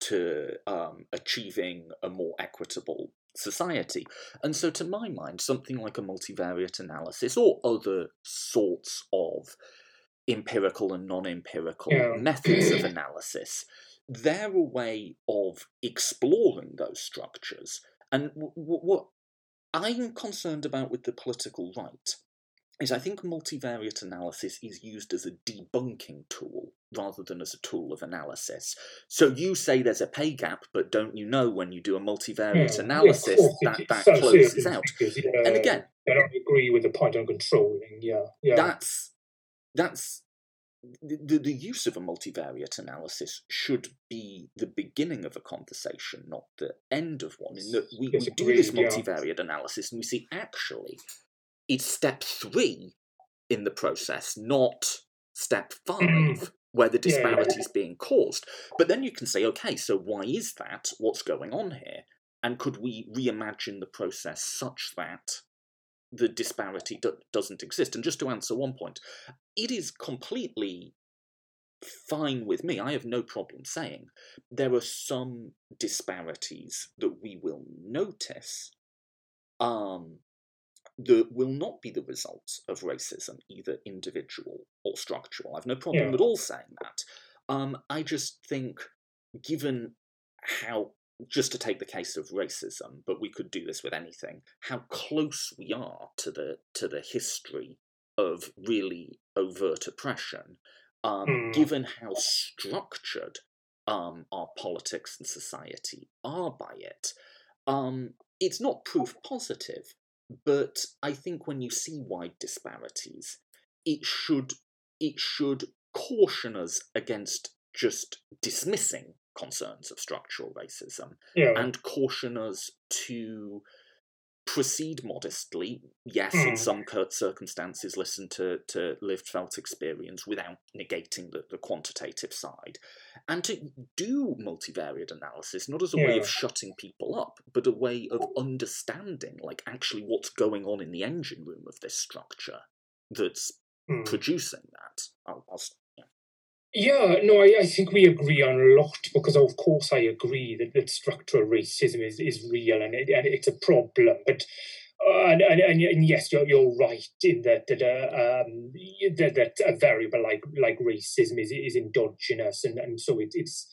to um, achieving a more equitable society. And so, to my mind, something like a multivariate analysis or other sorts of empirical and non empirical Yeah. methods of analysis, they're a way of exploring those structures. And w- w- what I'm concerned about with the political right is I think multivariate analysis is used as a debunking tool rather than as a tool of analysis. So you say there's a pay gap, but don't you know when you do a multivariate hmm, Yeah, analysis that that so closes out? figures, yeah, And again, I don't agree with the point on controlling. Yeah, yeah. that's that's the, the, use of a multivariate analysis should be the beginning of a conversation, not the end of one. In that we, Yes, we do this agreed, yeah. multivariate analysis and we see actually it's step three in the process, not step five, Mm. where the disparity is being caused. But then you can say, okay, so why is that? What's going on here? And could we reimagine the process such that the disparity do- doesn't exist? And just to answer one point, it is completely fine with me. I have no problem saying there are some disparities that we will notice um, that will not be the result of racism, either individual or structural. I've no problem Yeah. at all saying that. Um, I just think, given how, just to take the case of racism, but we could do this with anything, how close we are to the to the history of really overt oppression, um, Mm. given how structured um, our politics and society are by it, um, it's not proof positive. But I think when you see wide disparities, it should it should caution us against just dismissing concerns of structural racism yeah. and caution us to proceed modestly. Yes, in Mm. some cir- circumstances, listen to, to lived felt experience without negating the, the quantitative side, and to do multivariate analysis not as a way of shutting people up, but a way of understanding, like actually what's going on in the engine room of this structure that's Mm. producing that. I'll, I'll, yeah. No, I, I think we agree on a lot because, of course, I agree that, that structural racism is, is real and, it, and it's a problem. But uh, and, and, and, and yes, you're, you're right in that that, uh, um, that that a variable like like racism is is endogenous, and, and so it, it's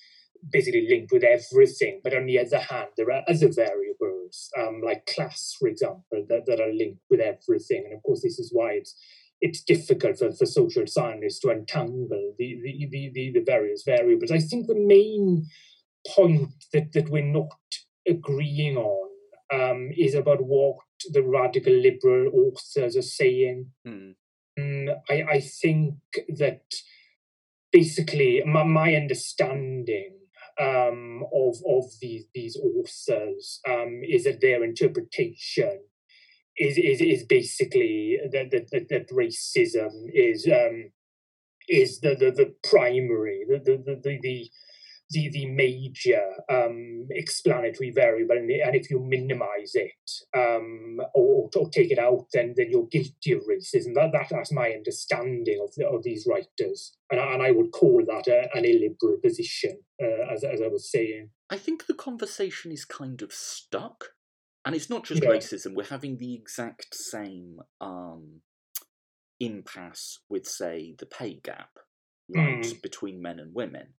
basically linked with everything. But on the other hand, there are other variables, um, like class, for example, that, that are linked with everything. And of course, this is why it's it's difficult for, for social scientists to untangle the, the, the, the, the various variables. I think the main point that, that we're not agreeing on um, is about what the radical liberal authors are saying. Mm. Mm, I, I think that basically my, my understanding um, of of these these authors um, is that their interpretation is is, is basically that, that, that, racism is um, is the, the, the primary the the, the, the the, the major um, explanatory variable, and, and, if you minimize it um, or, or, take it out, then then you're guilty of racism. That, that that's my understanding of the, of these writers, and I, and I would call that a, an illiberal position, uh, as as I was saying. I think the conversation is kind of stuck, and it's not just Yeah. racism. We're having the exact same um, impasse with, say, the pay gap, right, Mm. between men and women.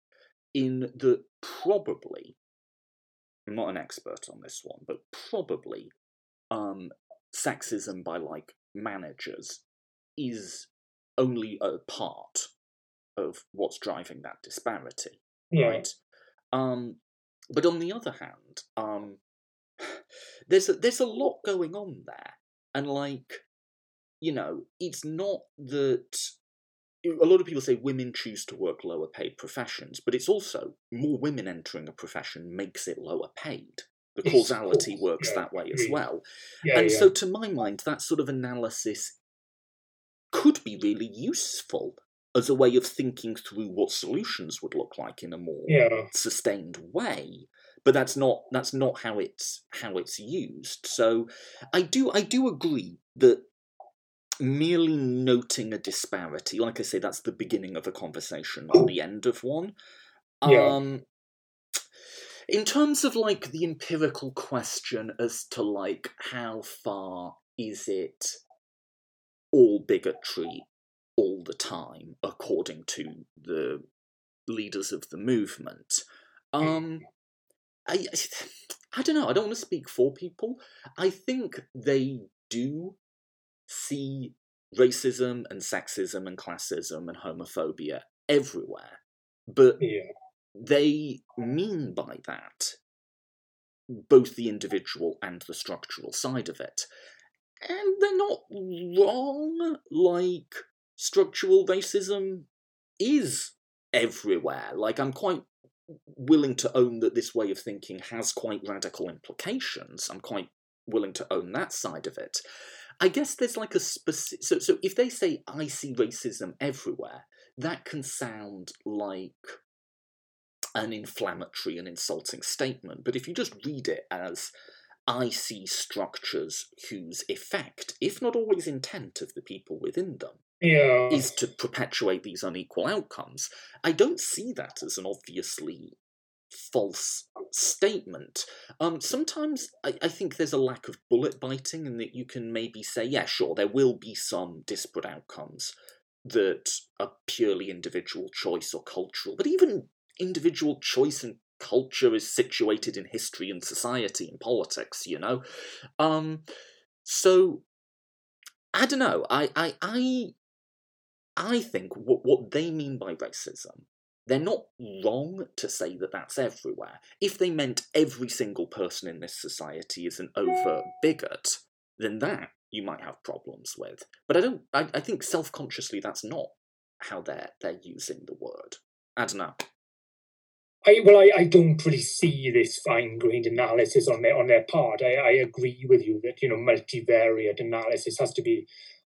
In that probably, I'm not an expert on this one, but probably um, sexism by like managers is only a part of what's driving that disparity Yeah, right? Um, but on the other hand, um, there's a, there's a lot going on there, and like, you know, it's not that a lot of people say women choose to work lower paid professions, but it's also more women entering a profession makes it lower paid. The causality course, works yeah, that way as well. yeah, And yeah. so, to my mind, that sort of analysis could be really useful as a way of thinking through what solutions would look like in a more sustained way. But that's not that's not how it's how it's used. So, I do I do agree that merely noting a disparity, like I say, that's the beginning of a conversation, not the end of one. Yeah. Um, in terms of like the empirical question as to like how far is it all bigotry all the time according to the leaders of the movement um i i don't know i don't want to speak for people i think they do see racism and sexism and classism and homophobia everywhere but Yeah, they mean by that both the individual and the structural side of it. And they're not wrong, like, structural racism is everywhere. Like, I'm quite willing to own that this way of thinking has quite radical implications. I'm quite willing to own that side of it. I guess there's like a specific. So, so if they say, I see racism everywhere, that can sound like an inflammatory and insulting statement. But if you just read it as, I see structures whose effect, if not always intent of the people within them, yeah. is to perpetuate these unequal outcomes, I don't see that as an obviously false statement. Um, sometimes I, I think there's a lack of bullet biting, and that you can maybe say, yeah, sure, there will be some disparate outcomes that are purely individual choice or cultural, but even individual choice and culture is situated in history and society and politics, you know? Um, so I don't know. I I I I think what what they mean by racism, they're not wrong to say that that's everywhere. If they meant every single person in this society is an overt bigot, then that you might have problems with. But I don't. I, I think self consciously that's not how they're they're using the word. I don't know. I, well, I, I don't really see this fine-grained analysis on their on their part. I, I agree with you that you know multivariate analysis has to be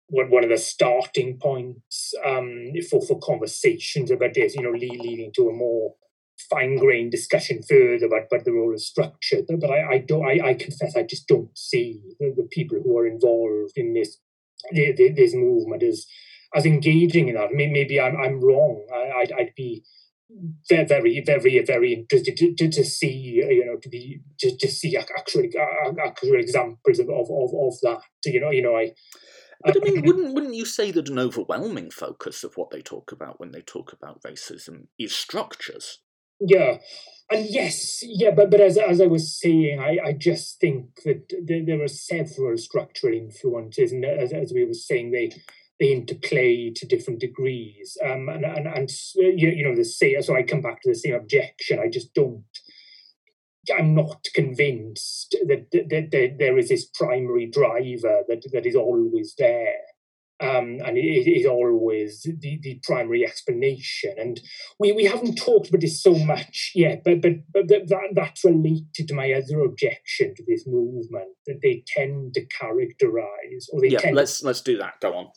one, one of the starting points um, for for conversations about this. You know, leading to a more fine-grained discussion further about, about the role of structure. But I, I don't. I, I confess I just don't see the, the people who are involved in this this movement as as engaging in that. Maybe I'm I'm wrong. I, I'd, I'd be very, very, very, interested to, to, to see, you know, to be to, to see ac- actually uh, actual examples of, of, of, of that. You know, you know, I. But I mean, wouldn't wouldn't you say that an overwhelming focus of what they talk about when they talk about racism is structures? Yeah, and yes, yeah, but but as as I was saying, I, I just think that there, are several structural influences, and as, as we were saying, they they interplay to different degrees. Um, and and and you, you know the same. So I come back to the same objection. I just don't. I'm not convinced that, that, that there is this primary driver that that is always there um, and it is always the, the primary explanation. And we, we haven't talked about this so much yet, but but, but that, that's related to my other objection to this movement that they tend to characterize or they yeah, tend let's let's do that. Go on.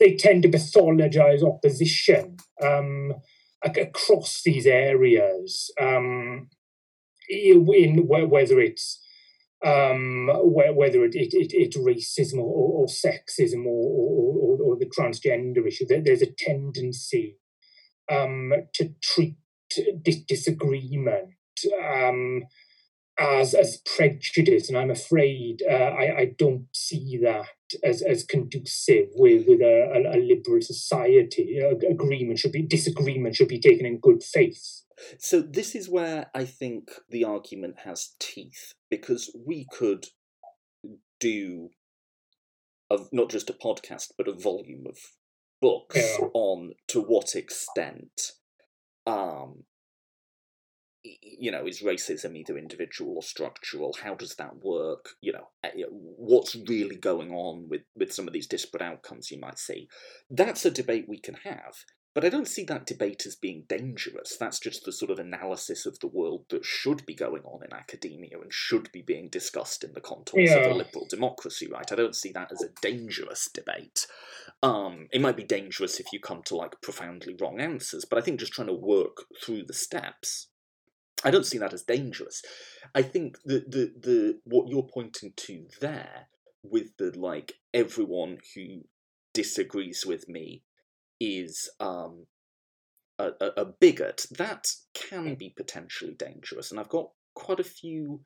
They tend to pathologize opposition um, across these areas. Um, in whether it's um, whether it, it, it, it's racism or, or sexism or, or, or, the transgender issue, there's a tendency um, to treat disagreement um, as as prejudice, and I'm afraid uh, I, I don't see that as, as conducive with with a, a liberal society. Agreement should be disagreement should be taken in good faith. So this is where I think the argument has teeth because we could do a, not just a podcast but a volume of books yeah. on to what extent um you know is racism either individual or structural? How does that work? You know eh, what's really going on with with some of these disparate outcomes you might see. That's a debate we can have but I don't see that debate as being dangerous. That's just the sort of analysis of the world that should be going on in academia and should be being discussed in the contours yeah. of a liberal democracy, right? I don't see that as a dangerous debate. Um, it might be dangerous if you come to like profoundly wrong answers, but I think just trying to work through the steps, I don't see that as dangerous. I think the the the what you're pointing to there with the like everyone who disagrees with me is um, a, a, bigot, that can be potentially dangerous. And I've got quite a few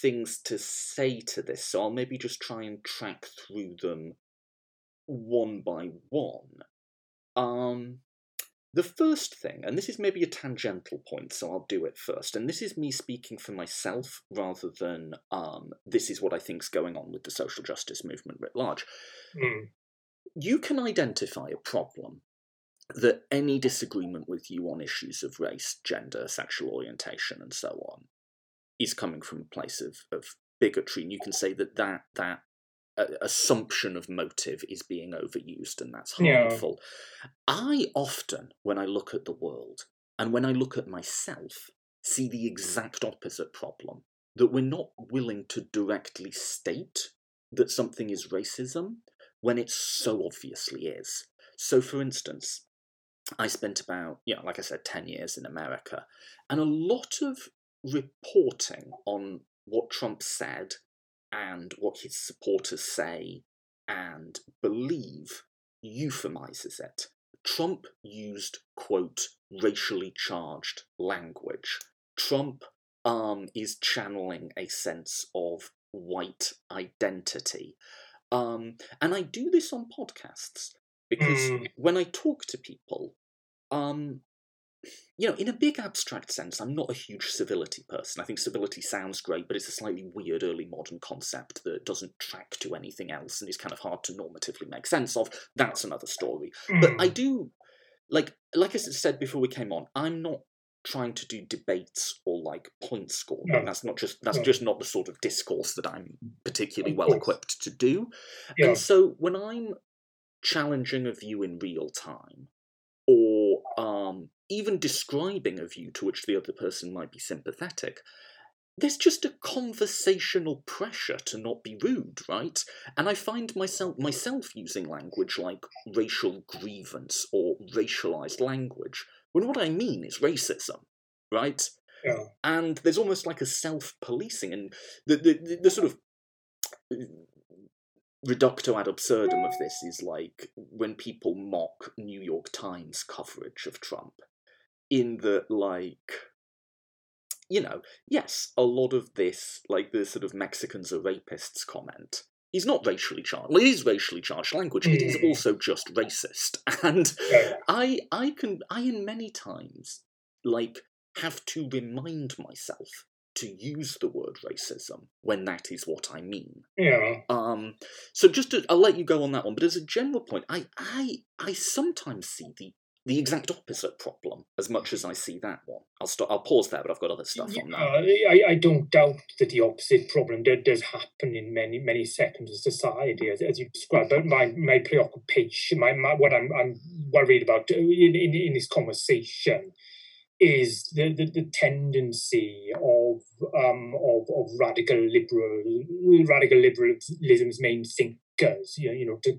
things to say to this, so I'll maybe just try and track through them one by one. Um, the first thing, and this is maybe a tangential point, so I'll do it first, and this is me speaking for myself rather than um, this is what I think's going on with the social justice movement writ large. Mm you can identify a problem that any disagreement with you on issues of race, gender, sexual orientation, and so on is coming from a place of, of bigotry, and you can say that that that uh, assumption of motive is being overused, and that's harmful. Yeah. I often, when I look at the world and when I look at myself, see the exact opposite problem that we're not willing to directly state that something is racism, when it so obviously is. So, for instance, I spent about, yeah, like I said, 10 years in America, and a lot of reporting on what Trump said and what his supporters say and believe euphemizes it. Trump used, quote, racially charged language. Trump um, is channeling a sense of white identity. Um, and I do this on podcasts because mm. when I talk to people, um, you know, in a big abstract sense, I'm not a huge civility person. I think civility sounds great, but it's a slightly weird early modern concept that doesn't track to anything else and is kind of hard to normatively make sense of. That's another story. Mm. But I do, like, like I said before we came on, I'm not trying to do debates or like point scoring. No. That's not just that's no. just not the sort of discourse that I'm particularly well equipped to do. Yeah. And so when I'm challenging a view in real time, or um, even describing a view to which the other person might be sympathetic, there's just a conversational pressure to not be rude, right? And I find myself myself using language like racial grievance or racialized language when what I mean is racism, right? Yeah. And there's almost like a self-policing, and the the, the, the sort of uh, reducto ad absurdum of this is like when people mock New York Times coverage of Trump, in that like you know, yes, a lot of this, like the sort of Mexicans are rapists comment, he's not racially charged. Well, it is racially charged language. It is mm. also just racist, and I I can I in many times like have to remind myself to use the word racism when that is what I mean. Yeah. Um, so just to, I'll let you go on that one, but as a general point, I I I sometimes see the the exact opposite problem as much as I see that one. I'll stop. I'll pause there, but I've got other stuff on that. Uh, I, I don't doubt that the opposite problem does, does happen in many many sectors of society, as, as you described. But my, my preoccupation, my, my what I'm I'm worried about in, in, in this conversation is the, the, the tendency of um of, of radical liberal radical liberalism's main thinkers, you know, you know to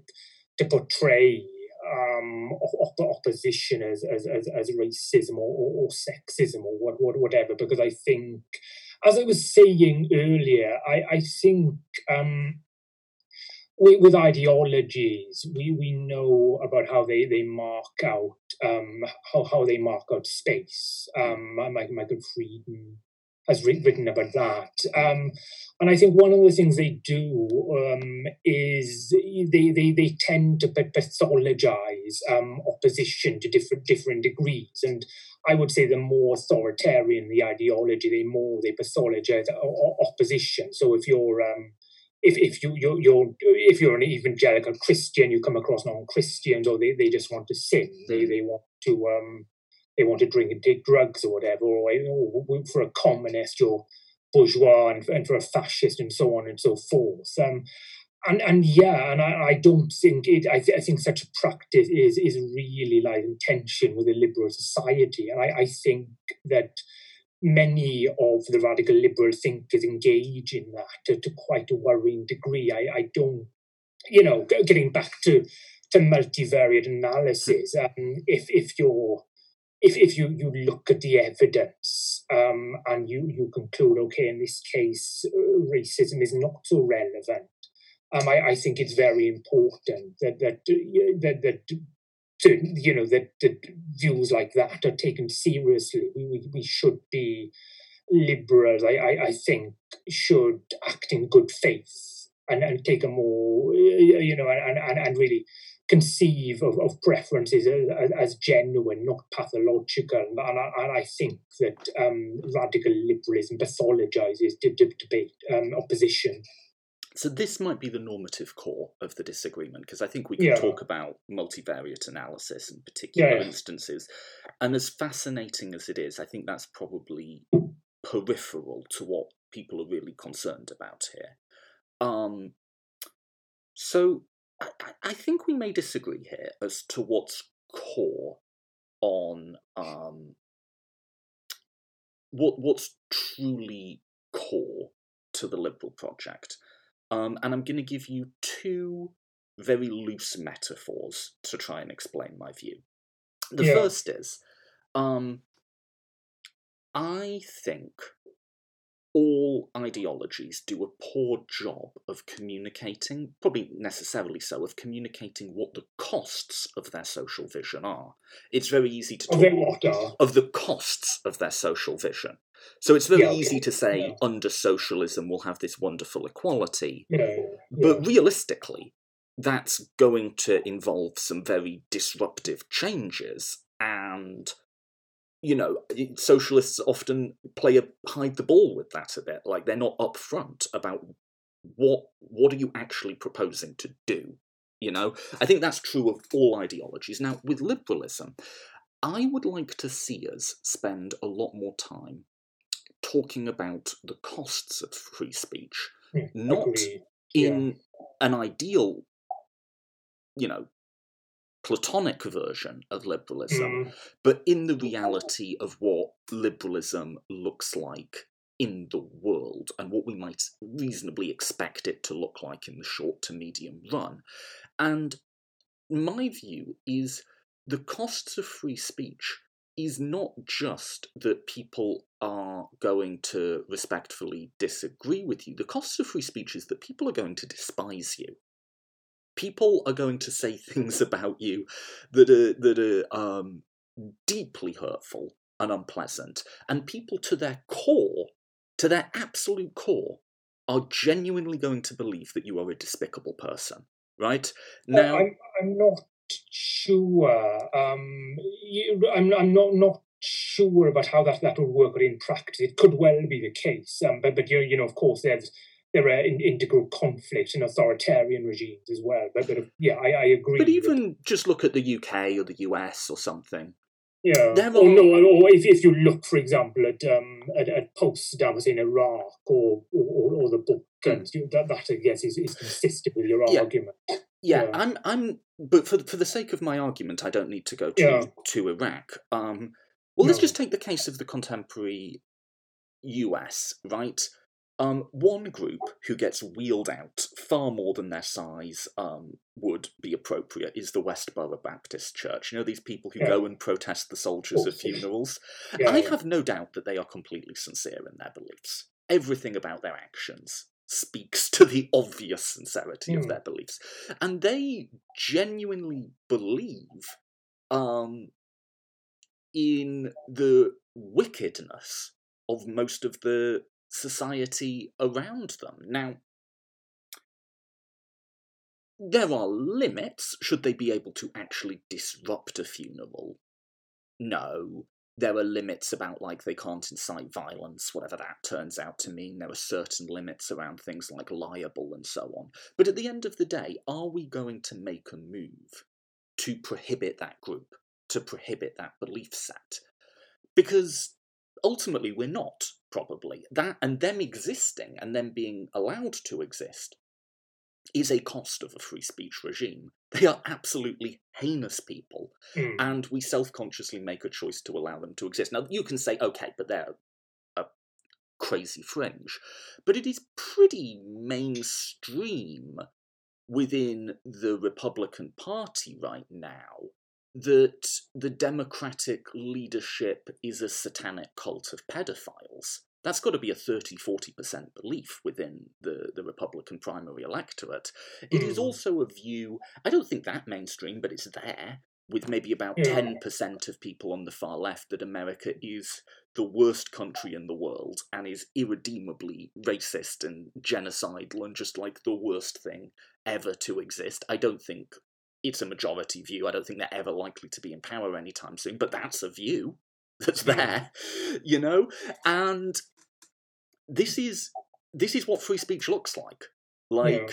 to portray um, op- opposition as, as, as, as racism or, or, or, sexism or what, what, whatever, because I think, as I was saying earlier, I, I think um, with, with, ideologies, we, we know about how they, they mark out um, how, how they mark out space. Um, Michael Freeden has written about that. Um, and I think one of the things they do um, is they, they, they tend to pathologize um, opposition to different different degrees. And I would say the more authoritarian the ideology, the more they pathologize opposition. So if you're um, if, if you you're, you're if you're an evangelical Christian, you come across non-Christians, or they, they just want to sin. They they want to um, they want to drink and take drugs or whatever, or, or for a communist, you're bourgeois, and, and, for a fascist, and so on and so forth. Um, and and yeah, and I, I don't think it. I, th- I think such a practice is is really like in tension with a liberal society, and I, I think that many of the radical liberal thinkers engage in that to, to quite a worrying degree. I, I don't, you know, getting back to to multivariate analysis. Um, if if you're if, if you, you look at the evidence um, and you, you conclude, okay, in this case, uh, racism is not so relevant, um, I, I think it's very important that that uh, that, that you know that, that views like that are taken seriously. We, we, we should be liberals. I, I, I think should act in good faith and, and take a more uh, you know and, and, and really conceive of, of preferences as, as, genuine, not pathological. And I, and I think that um, radical liberalism pathologizes de- de- debate, um, opposition. So this might be the normative core of the disagreement, because I think we can yeah. talk about multivariate analysis in particular yeah. instances. And as fascinating as it is, I think that's probably peripheral to what people are really concerned about here. Um, so I, I think we may disagree here as to what's core on um, what what's truly core to the liberal project. Um, and I'm going to give you two very loose metaphors to try and explain my view. The yeah. first is um, I think all ideologies do a poor job of communicating, probably necessarily so, of communicating what the costs of their social vision are. It's very easy to talk of the costs of their social vision. So it's very yeah, easy to say yeah. under socialism we'll have this wonderful equality, yeah, but realistically, that's going to involve some very disruptive changes and you know, socialists often play a hide the ball with that a bit. Like they're not upfront about what what are you actually proposing to do. You know, I think that's true of all ideologies. Now, with liberalism, I would like to see us spend a lot more time talking about the costs of free speech, mm, not in an ideal, you know, platonic version of liberalism, mm. but in the reality of what liberalism looks like in the world and what we might reasonably expect it to look like in the short to medium run. And my view is the costs of free speech is not just that people are going to respectfully disagree with you. The costs of free speech is that people are going to despise you people are going to say things about you that are that are um, deeply hurtful and unpleasant, and people to their core, to their absolute core, are genuinely going to believe that you are a despicable person. Right now, I'm, I'm not sure. Um, I'm, I'm not not sure about how that, that would work in practice. It could well be the case, um, but but you you know of course there's there are in, integral conflicts in authoritarian regimes as well. But, but yeah, I, I agree. But even just look at the UK or the US or something. Yeah. Or no, or if, if you look, for example, at um at, at post-Saddam in Iraq or or, or the Balkans, mm. that that I guess is, is consistent with your yeah. argument. Yeah, yeah, I'm I'm but for for the sake of my argument, I don't need to go to yeah. to Iraq. Um, well, no. let's just take the case of the contemporary US, right? Um, one group who gets wheeled out far more than their size um, would be appropriate is the Westboro Baptist Church. You know, these people who yeah. go and protest the soldiers at funerals. Yeah. I have no doubt that they are completely sincere in their beliefs. Everything about their actions speaks to the obvious sincerity mm. of hmm. their beliefs. And they genuinely believe um, in the wickedness of most of the society around them. Now, there are limits. Should they be able to actually disrupt a funeral? No. There are limits about, like, they can't incite violence, whatever that turns out to mean. There are certain limits around things like libel and so on. But at the end of the day, are we going to make a move to prohibit that group, to prohibit that belief set? Because ultimately we're not probably. That and them existing and them being allowed to exist is a cost of a free speech regime. They are absolutely heinous people mm. and we self-consciously make a choice to allow them to exist. Now you can say okay but they're a crazy fringe. But it is pretty mainstream within the republican party right now that the Democratic leadership is a satanic cult of pedophiles. That's got to be a 30 40% belief within the, the Republican primary electorate. It mm. is hmm. also a view, I don't think that mainstream, but it's there, with maybe about yeah. 10% of people on the far left, that America is the worst country in the world and is irredeemably racist and genocidal and just like the worst thing ever to exist. I don't think it's a majority view. I don't think they're ever likely to be in power anytime soon, but that's a view that's there, you know? And this is this is what free speech looks like. Like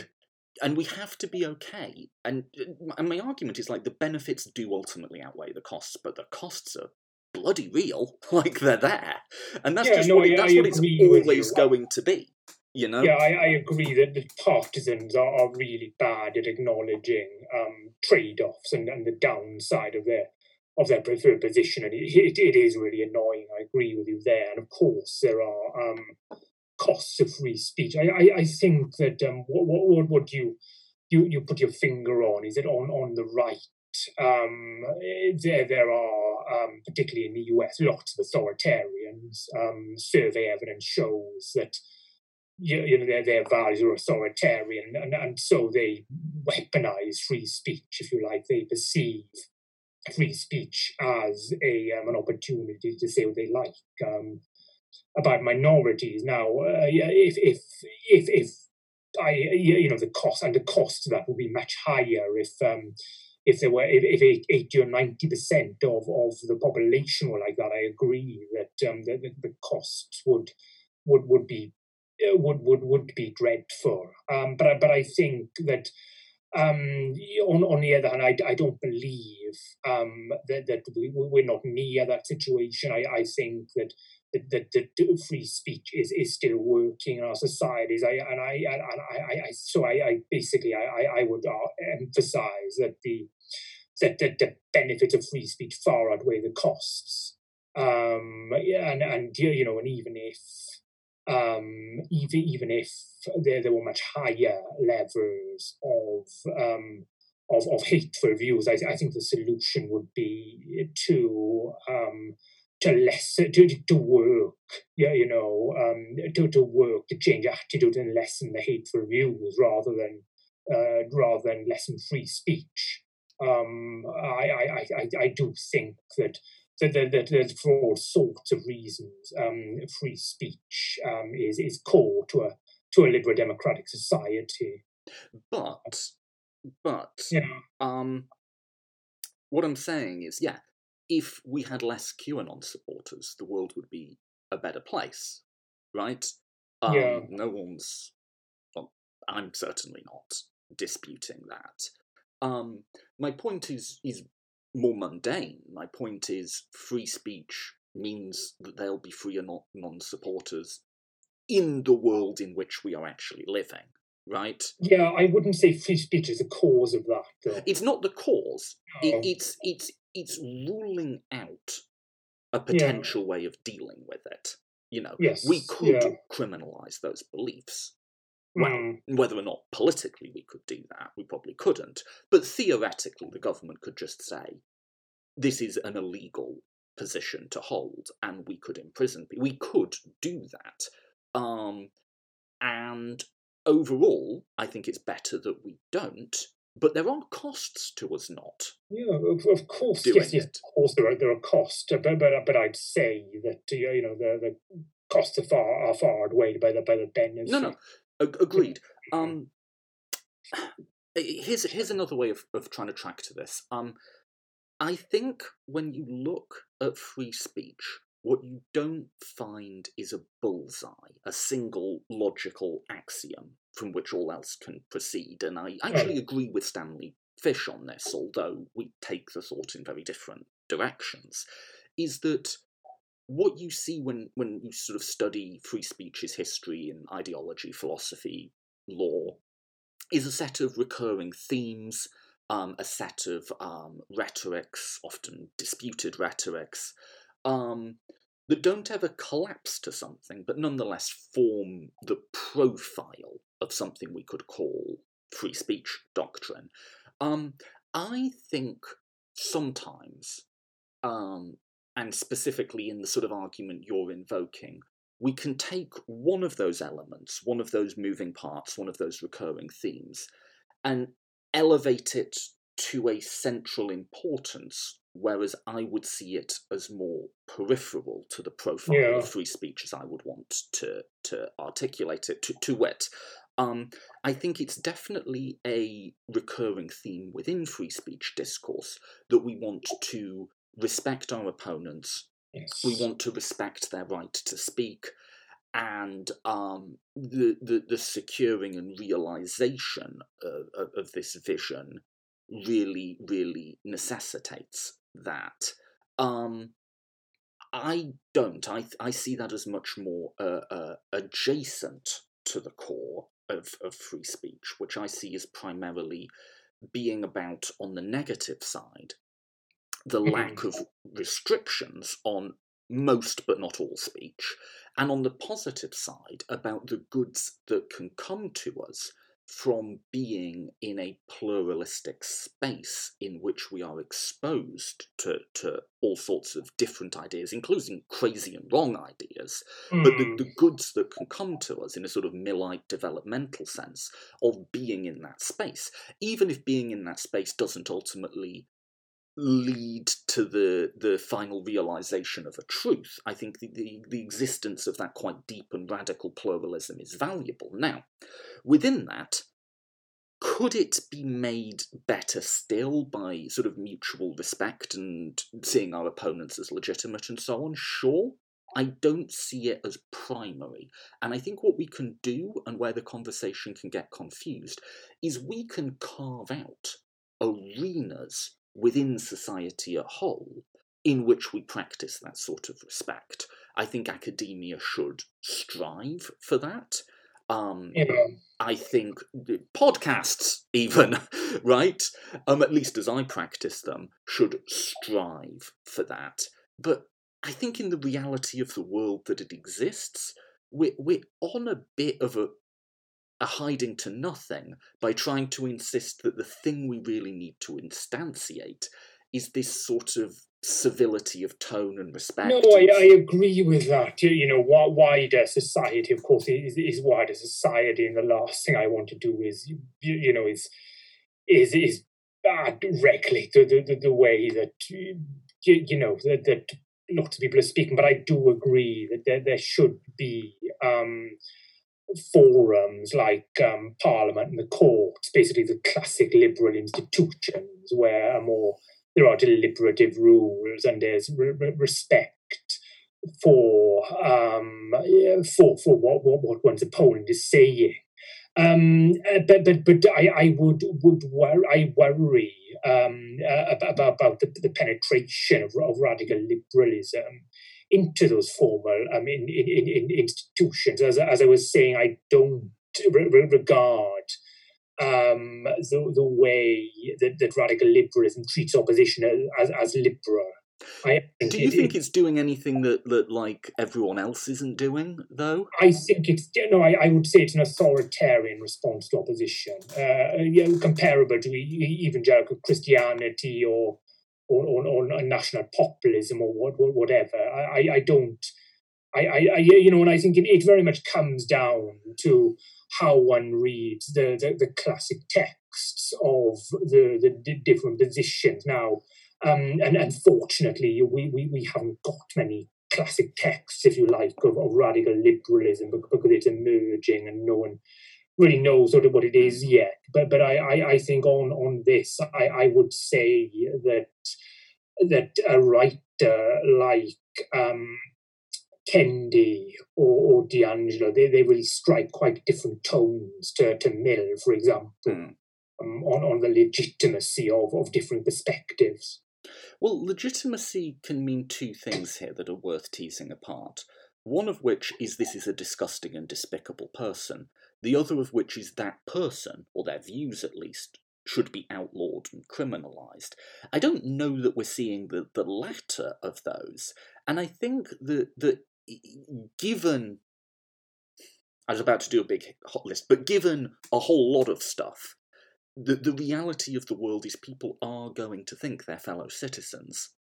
yeah. and we have to be okay. And uh, and my argument is like the benefits do ultimately outweigh the costs, but the costs are bloody real. Like they're there. And that's yeah, just no, what, that's what it's always going to be. You know? Yeah, I, I agree that the partisans are, are really bad at acknowledging um, trade-offs and, and the downside of their of their preferred position, and it, it, it is really annoying. I agree with you there, and of course there are um, costs of free speech. I, I, I think that um, what, what what you you you put your finger on is it on on the right. Um, there there are um, particularly in the US lots of authoritarians. Um, survey evidence shows that you, you know, their, their values are authoritarian, and, and so they weaponize free speech, if you like. They perceive free speech as a um, an opportunity to say what they like um, about minorities. Now, uh, if if if if I you know the cost and the cost of that would be much higher if um, if there were if, 80 or 90 percent of, of the population were like that. I agree that um, the, the cost would would would be would would would be dreadful. Um, but but I think that um, on on the other hand, I, I don't believe um, that that we we're not near that situation. I, I think that that, that, free speech is, is still working in our societies. I and I and I, I, so I, I basically I, I would uh, emphasize that the that, that the benefits of free speech far outweigh the costs. Um, and and you know, and even if um, even even if there, there were much higher levels of um, of, of hateful views, I, I think the solution would be to um, to lessen to, to work, yeah, you know, um, to, to work to change attitude and lessen the hateful views rather than uh, rather than lessen free speech. Um, I, I, I, I do think that that, that, that for all sorts of reasons, um, free speech um, is is core to a to a liberal democratic society. But but yeah. um, what I'm saying is, yeah, if we had less QAnon supporters, the world would be a better place, right? Um, Yeah. No one's. Well, I'm certainly not disputing that. Um, my point is is more mundane. My point is free speech means that there'll be free and non supporters in the world in which we are actually living, right? Yeah, I wouldn't say free speech is a cause of that, though. It's not the cause. No. It, it's it's it's ruling out a potential way of dealing with it. You know, Yes, we could yeah. criminalize those beliefs. Well, Mm, whether or not politically we could do that, we probably couldn't. But theoretically, the government could just say, this is an illegal position to hold, and we could imprison people. We could do that. Um, and overall, I think it's better that we don't. But there are costs to us not. yeah, of, of course. Yes, yes, of course there are there are costs, uh, but but, but I'd say that uh, you know the the costs are far are far outweighed by the by the benefits. No, no, agreed. Um, here's here's another way of, of trying to track to this. Um, I think when you look at free speech, what you don't find is a bullseye, a single logical axiom from which all else can proceed. And I actually agree with Stanley Fish on this, although we take the thought in very different directions. Is that what you see when, when you sort of study free speech's history and ideology, philosophy, law, is a set of recurring themes, um, a set of um, rhetorics, often disputed rhetorics, um, that don't ever collapse to something, but nonetheless form the profile of something we could call free speech doctrine. Um, I think sometimes, um, and specifically in the sort of argument you're invoking, we can take one of those elements, one of those moving parts, one of those recurring themes, and elevate it to a central importance, whereas I would see it as more peripheral to the profile Yeah. of free speech as I would want to to articulate it. To, to wit, um, I think it's definitely a recurring theme within free speech discourse that we want to respect our opponents. Yes. we want to respect their right to speak and um, the, the the securing and realization of, of, of this vision really really necessitates that. Um, I don't. I I see that as much more uh, uh, adjacent to the core of, of free speech which I see as primarily being about on the negative side the Mhm. lack of restrictions on most but not all speech, and on the positive side, about the goods that can come to us from being in a pluralistic space in which we are exposed to, to all sorts of different ideas, including crazy and wrong ideas, but the, Mm, the goods that can come to us in a sort of Millite developmental sense of being in that space, even if being in that space doesn't ultimately lead to the the final realization of a truth. I think the, the, the existence of that quite deep and radical pluralism is valuable. Now, within that, could it be made better still by sort of mutual respect and seeing our opponents as legitimate and so on? Sure. I don't see it as primary. And I think what we can do, and where the conversation can get confused, is we can carve out arenas within society at whole in which we practice that sort of respect. I think academia should strive for that. Um, yeah. I think podcasts, even, right? Um, at least as I practice them, should strive for that. But I think in the reality of the world that it exists, we're, we're on a bit of a, a hiding to nothing by trying to insist that the thing we really need to instantiate is this sort of civility of tone and respect. No, I, I agree with that. You, know, wider society, of course, is, is wider society, and the last thing I want to do is, you, you know, is is is directly the, the, the, the way that you, you know that, that lots of people are speaking. But I do agree that there, there should be um, forums like um, Parliament and the courts, basically the classic liberal institutions, where a more there are deliberative rules and there's re- respect for um, for for what, what what one's opponent is saying. Um, uh, but but but I, I would would wor- I worry um, uh, about about the, the penetration of, of radical liberalism into those formal um, in, in, in institutions. As, as I was saying, I don't re- regard um, the, the way that, that radical liberalism treats opposition as, as liberal. I Do you it, think it's doing anything that, that like everyone else isn't doing, though? I think it's no. I, I would say it's an authoritarian response to opposition, uh, you know, comparable to evangelical Christianity or or, or, or national populism or what, whatever. I, I don't. I, I, you know, and I think it, it very much comes down to how one reads the, the, the classic texts of the, the different positions. Now, um, and unfortunately, we, we, we haven't got many classic texts, if you like, of, of radical liberalism because it's emerging and no one really knows sort of what it is yet. But but I, I, I think on on this, I, I would say that that a writer like um, Kendi or, or DiAngelo, they, they really strike quite different tones to, to Mill, for example, mm. um, on, on the legitimacy of, of different perspectives. Well, legitimacy can mean two things here that are worth teasing apart. One of which is this is a disgusting and despicable person. The other of which is that person, or their views at least, should be outlawed and criminalised. I don't know that we're seeing the, the latter of those. And I think that, that given I was about to do a big hot list, but given a whole lot of stuff, the, the reality of the world is people are going to think their fellow citizens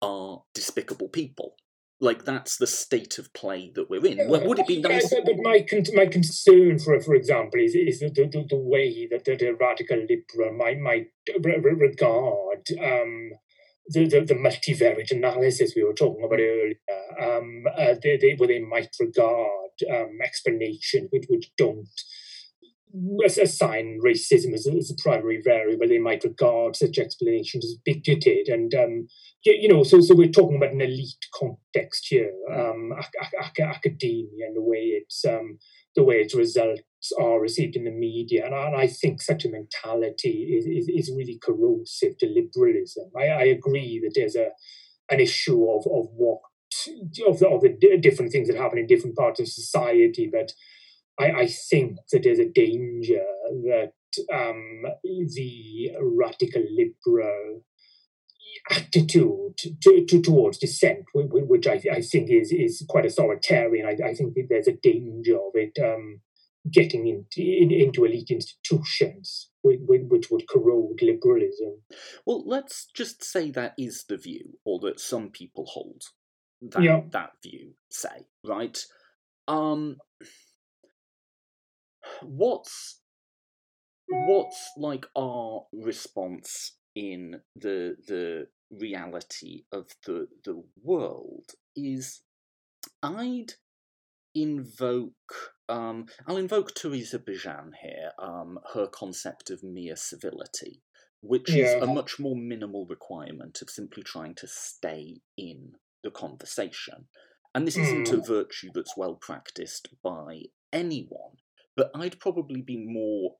are despicable people. Like that's the state of play that we're in. Well, would it be nice? Yeah, but my con- my concern, for for example, is is the, the, the way that the, the radical liberal might might regard um, the, the, the multivariate analysis we were talking about earlier, um, uh, they, they, where they might regard um, explanations which, which don't assign racism as a, as a, primary variable, they might regard such explanations as bigoted. And, um, you, know, so, so we're talking about an elite context here, um, ac- academia and the way it's, um, the way its results are received in the media. And I, and I think such a mentality is, is, is, really corrosive to liberalism. I, I agree that there's a, an issue of, of what, of the, of the different things that happen in different parts of society, but I, I think that there's a danger that um, the radical liberal attitude to, to, towards dissent, which I, I, think is, is quite authoritarian. I, I think there's a danger of it um, getting in, in, into elite institutions, which, which would corrode liberalism. Well, let's just say that is the view, or that some people hold that, yeah. that view, say, right? Um, what's what's like our response in the the reality of the the world is I'd invoke um, I'll invoke Teresa Bejan here, um, her concept of mere civility, which yeah. is a much more minimal requirement of simply trying to stay in the conversation. And this isn't a mm. virtue that's well practiced by anyone but I'd probably be more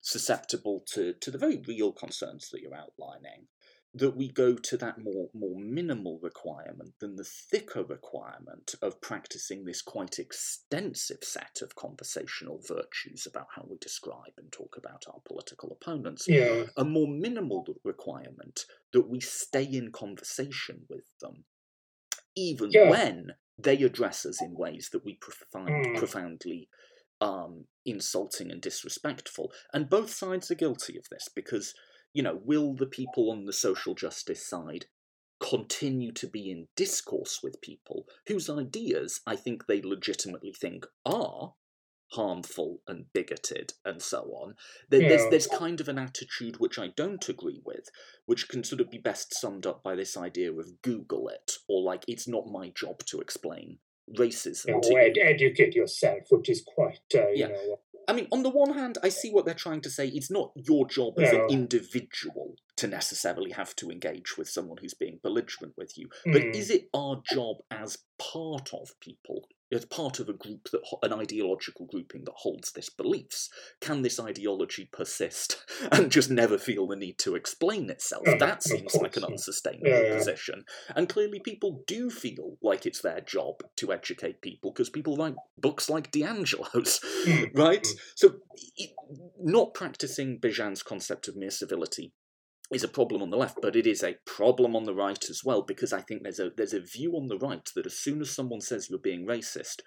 susceptible to, to the very real concerns that you're outlining, that we go to that more, more minimal requirement than the thicker requirement of practicing this quite extensive set of conversational virtues about how we describe and talk about our political opponents. Yeah. A more minimal requirement that we stay in conversation with them, even yeah. when they address us in ways that we find mm. profoundly um, insulting and disrespectful. And both sides are guilty of this because, you know, will the people on the social justice side continue to be in discourse with people whose ideas I think they legitimately think are harmful and bigoted and so on. There, yeah. There's there's kind of an attitude which I don't agree with, which can sort of be best summed up by this idea of Google it, or like it's not my job to explain racism. You ed- educate yourself, which is quite, uh, yeah. you know. I mean, on the one hand, I see what they're trying to say. It's not your job as an individual to necessarily have to engage with someone who's being belligerent with you. But Mm. is it our job as part of people, as part of a group that an ideological grouping that holds this beliefs? Can this ideology persist and just never feel the need to explain itself? Mm, that seems like an unsustainable Yeah, yeah. position. And clearly, people do feel like it's their job to educate people because people write books like DiAngelo's, Mm, right? mm. So, it, not practicing Bejan's concept of mere civility is a problem on the left, but it is a problem on the right as well because I think there's a there's a view on the right that as soon as someone says you're being racist,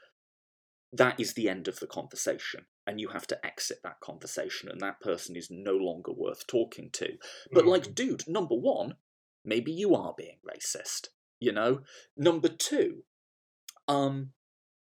that is the end of the conversation, and you have to exit that conversation, and that person is no longer worth talking to. But Mm. like, dude, number one, maybe you are being racist. You know. Number two, um,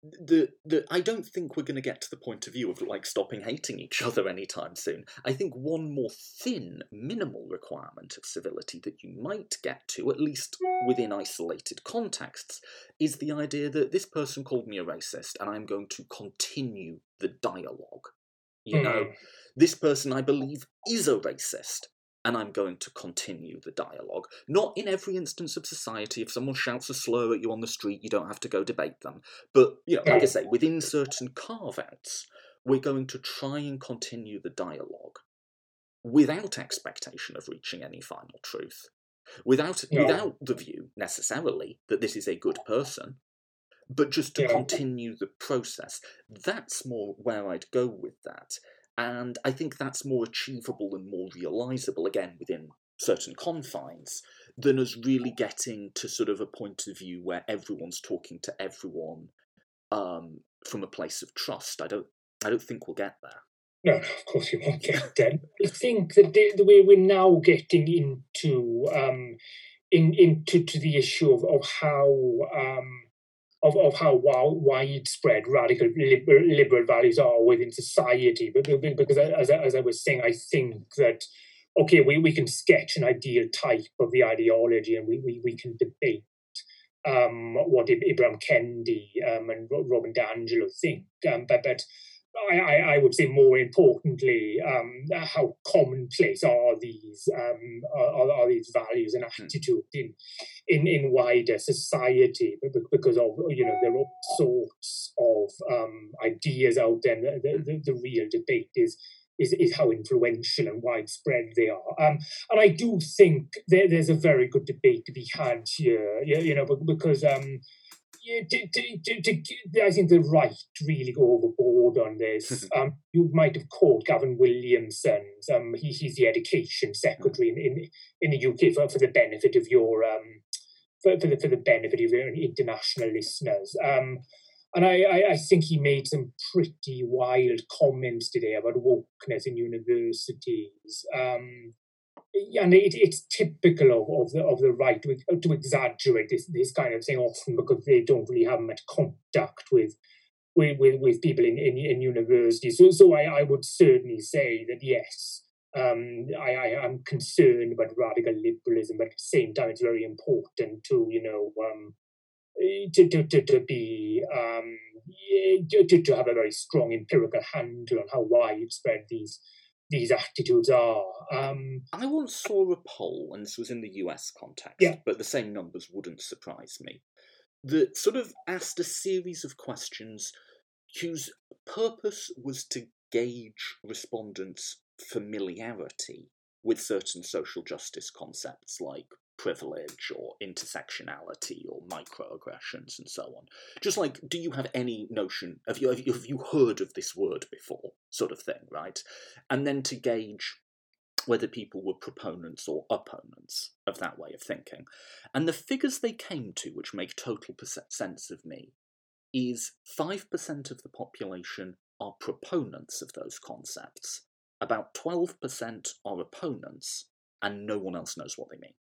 the the I don't think we're going to get to the point of view of like stopping hating each other anytime soon. I think one more thin, minimal requirement of civility that you might get to, at least within isolated contexts, is the idea that this person called me a racist, and I'm going to continue the dialogue. You know, Mm. this person I believe is a racist, and I'm going to continue the dialogue. Not in every instance of society. If someone shouts a slur at you on the street, you don't have to go debate them. But, you know, like I say, within certain carve outs, we're going to try and continue the dialogue without expectation of reaching any final truth. Without, No. without the view necessarily that this is a good person, but just to Yeah. continue the process. That's more where I'd go with that. And I think that's more achievable and more realizable, again, within certain confines, than us really getting to sort of a point of view where everyone's talking to everyone um, from a place of trust. I don't I don't think we'll get there. No, of course you won't get them. I think that the, the way we're now getting into um, in into to the issue of, of how um, of, of how wi- widespread radical liberal, values are within society. But because as I, as I was saying, I think that okay, we, we can sketch an ideal type of the ideology, and we we, we can debate um, what Ib- Ibram Kendi um, and Ro- Robin DiAngelo think. Um, but but I, I, I would say more importantly, um, how commonplace are these um, are, are these values and attitudes in, in in wider society? Be- be- Because of you know there are all sorts of um, ideas out there. The, the, the real debate is. Is, is how influential and widespread they are, um, and I do think there, there's a very good debate to be had here. You, you know, because um, to, to, to, to, I think the right really go overboard on this. um, you might have called Gavin Williamson. Um, he, he's the education secretary in, in, in the UK for, for the benefit of your um, for, for the for the benefit of your international listeners. Um, and I, I, I think he made some pretty wild comments today about wokeness in universities. Um, and it, it's typical of, of the of the right to, to exaggerate this this kind of thing often because they don't really have much contact with with with, with people in, in, in universities. So so I, I would certainly say that yes, um, I, I am concerned about radical liberalism, but at the same time, it's very important to you know um, to, to, to, to be um, to, to have a very strong empirical handle on how widespread these these attitudes are. Um, I once saw a poll, and this was in the US context, Yeah. but the same numbers wouldn't surprise me, that sort of asked a series of questions whose purpose was to gauge respondents' familiarity with certain social justice concepts like privilege or intersectionality or microaggressions and so on. Just like, do you have any notion, have you, have you, have you heard of this word before, sort of thing, right? And then to gauge whether people were proponents or opponents of that way of thinking. And the figures they came to, which make total sense of me, is 5% of the population are proponents of those concepts, about 12% are opponents, and no one else knows what they mean.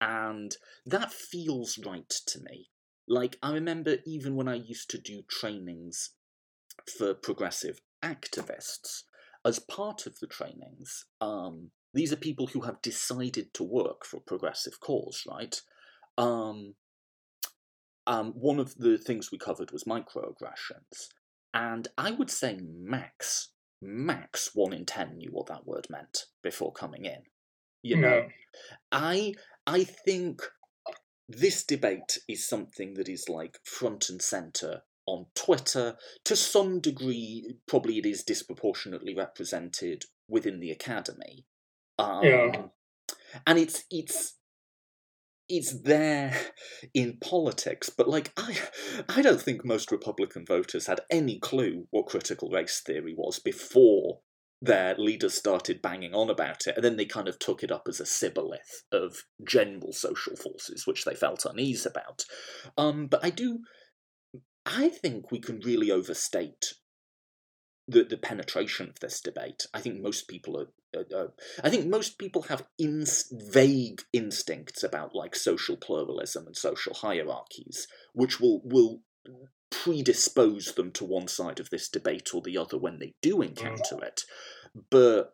And that feels right to me. Like, I remember even when I used to do trainings for progressive activists, as part of the trainings, um, these are people who have decided to work for a progressive cause, right? Um, um, one of the things we covered was microaggressions, and I would say max, max one in ten knew what that word meant before coming in. You know, I I think this debate is something that is like front and center on Twitter. To some degree, probably it is disproportionately represented within the academy. Um, Yeah. And it's it's it's there in politics, but like I I don't think most Republican voters had any clue what critical race theory was before their leaders started banging on about it, and then they kind of took it up as a shibboleth of general social forces, which they felt unease about. Um, but I do, I think we can really overstate the the penetration of this debate. I think most people are. I think most people have ins- vague instincts about like social pluralism and social hierarchies, which will will predispose them to one side of this debate or the other when they do encounter it. But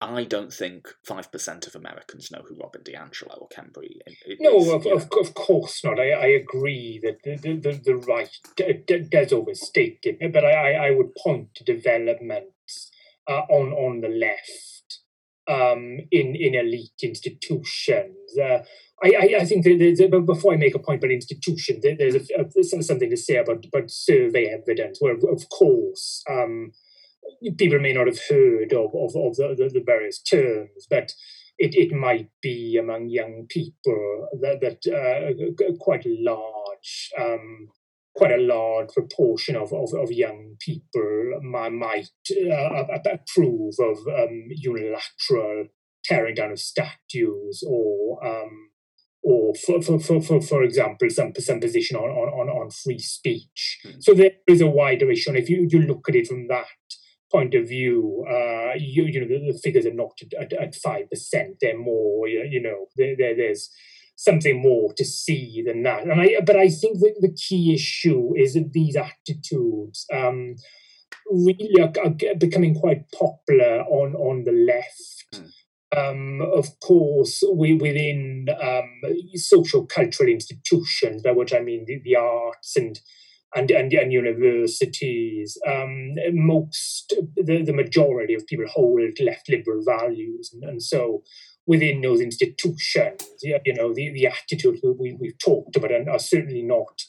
I don't think five percent of Americans know who Robin DiAngelo or Bree is. No, of, of, of course not. I, I agree that the, the, the, the right d- d- does overstate it, but I, I, I would point to developments uh, on on the left um, in in elite institutions. Uh, I, I, think that before I make a point about institutions, there- there's a, a, something to say about, about survey evidence, where of course um, people may not have heard of, of, of the, the, various terms, but it, it might be among young people that, that uh, quite a large um, quite a large proportion of, of, of young people might, uh, approve of um, unilateral tearing down of statues or um, or for, for, for, for, for example some some position on, on, on, free speech. Hmm. So there is a wider issue and if you, you look at it from that point of view, uh, you, you know, the, the figures are not at, at, 5%, they're more, you know, there, there, there's something more to see than that. And I, but I think that the key issue is that these attitudes um, really are, are becoming quite popular on, on the left. Mm. Um, of course, we, within um, social cultural institutions, by which I mean the, the arts and and, and, and universities, um, most, the, the majority of people hold left liberal values. And, and so within those institutions, you know, the, the attitudes we, we, we've talked about are, are certainly not,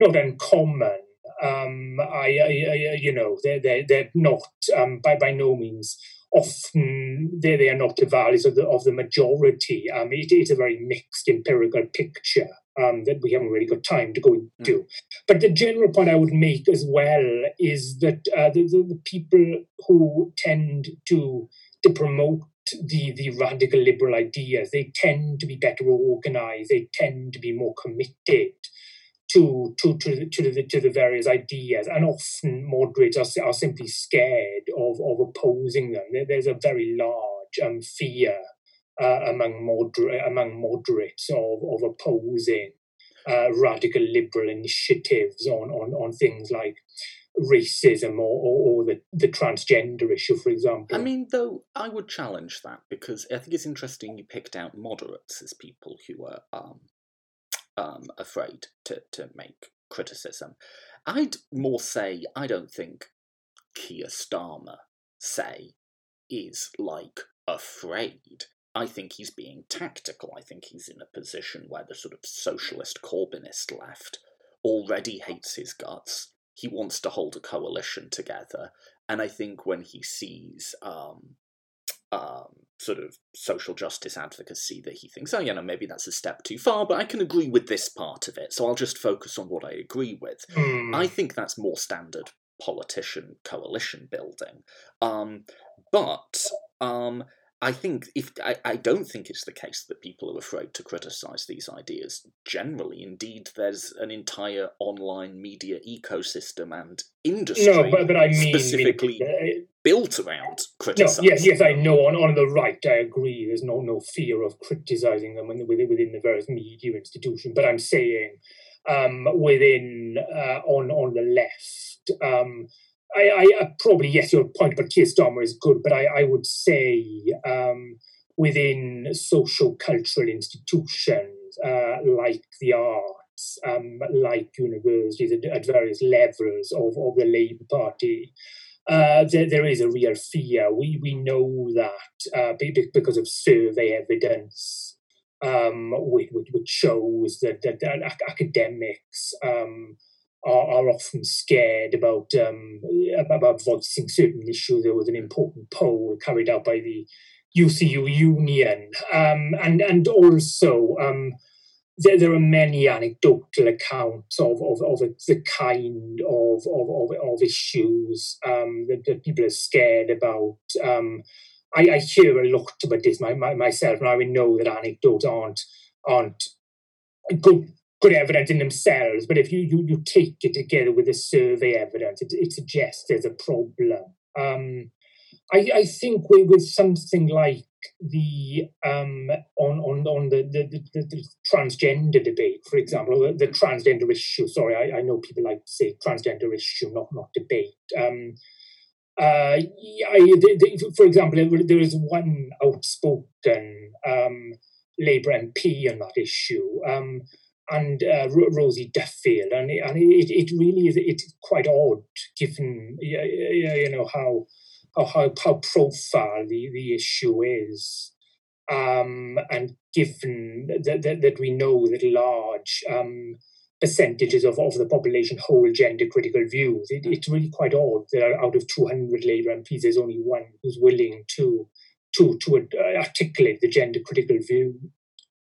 not uncommon. Um, I, I, I, you know, they're, they're, they're not, um, by, by no means, often they, they are not the values of the, of the majority. Um, it is a very mixed empirical picture um, that we haven't really got time to go into. But the general point I would make as well is that uh, the, the, the people who tend to to promote the, the radical liberal ideas, they tend to be better organized, they tend to be more committed to to to the, to the to the various ideas, and often moderates are, are simply scared of of opposing them. There's a very large um, fear uh, among moderate among moderates of of opposing uh, radical liberal initiatives on on on things like racism or, or, or the, the transgender issue, for example. I mean, though, I would challenge that because I think it's interesting you picked out moderates as people who are um, um, afraid to, to make criticism. I'd more say I don't think Keir Starmer, say, is like afraid. I think he's being tactical. I think he's in a position where the sort of socialist Corbynist left already hates his guts. He wants to hold a coalition together. And I think when he sees um, um, sort of social justice advocacy that he thinks, oh, you know, maybe that's a step too far, but I can agree with this part of it, so I'll just focus on what I agree with. Hmm. I think that's more standard politician coalition building. Um, but um, I think if I, I don't think it's the case that people are afraid to criticize these ideas generally. Indeed, there's an entire online media ecosystem and industry no, but, but I mean, specifically uh, built around no, criticizing. yes, yes, I know. On, on the right, I agree. There's no no fear of criticizing them within, within the various media institutions. But I'm saying um, within uh, on on the left, um, I, I uh, probably yes, your point about Keir Starmer is good, but I, I would say um, within social cultural institutions uh, like the arts, um, like universities at, at various levels of, of the Labour Party. Uh, there, there is a real fear. We we know that uh, because of survey evidence, um, which, which shows that, that, that academics um, are, are, often scared about um, about voicing certain issues. There was an important poll carried out by the UCU Union, um, and and also um, there, there are many anecdotal accounts of, of, of the kind of, of, of, issues um, that, that, people are scared about. Um, I, I, hear a lot about this my, my, myself, and I know that anecdotes aren't aren't good good evidence in themselves. But if you, you, you take it together with the survey evidence, it, it suggests there's a problem. Um, I, I think with something like the um, on on on the the, the, the transgender debate, for example, the, the transgender issue. Sorry, I, I, know people like to say transgender issue, not not debate. Um, uh, I, for example, there is one outspoken um, Labour MP on that issue, um, and uh, Rosie Duffield, and and it, it really is it's quite odd given you know how how, how, how profile the, the issue is. Um, and given that, that, that, we know that large um, percentages of, of the population hold gender critical views, it, it's really quite odd that out of 200 Labour MPs, there's only one who's willing to to to uh, articulate the gender critical view.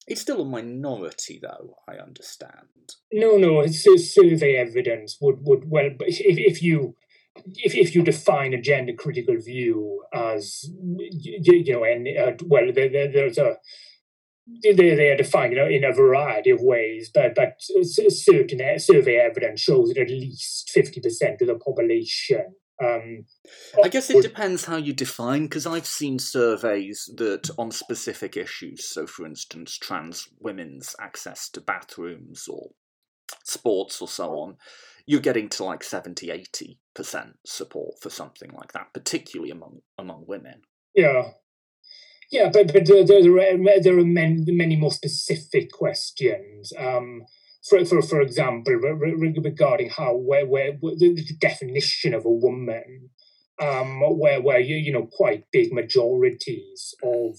It's still a minority, though. I understand. No, no. It's, survey evidence would would well, if if you if, if you define a gender critical view as you, you know and uh, well there, there, there's a they, they are defined you know, in a variety of ways, but but certain survey evidence shows that at least fifty percent of the population. Um, I guess it depends how you define, because I've seen surveys that on specific issues. So, for instance, trans women's access to bathrooms or sports or so on, you're getting to like 70, 80% support for something like that, particularly among among women. Yeah. Yeah, but, but there, are, there are many, many more specific questions. Um, for, for, for example, regarding how where, where, the definition of a woman, um, where where you you know quite big majorities of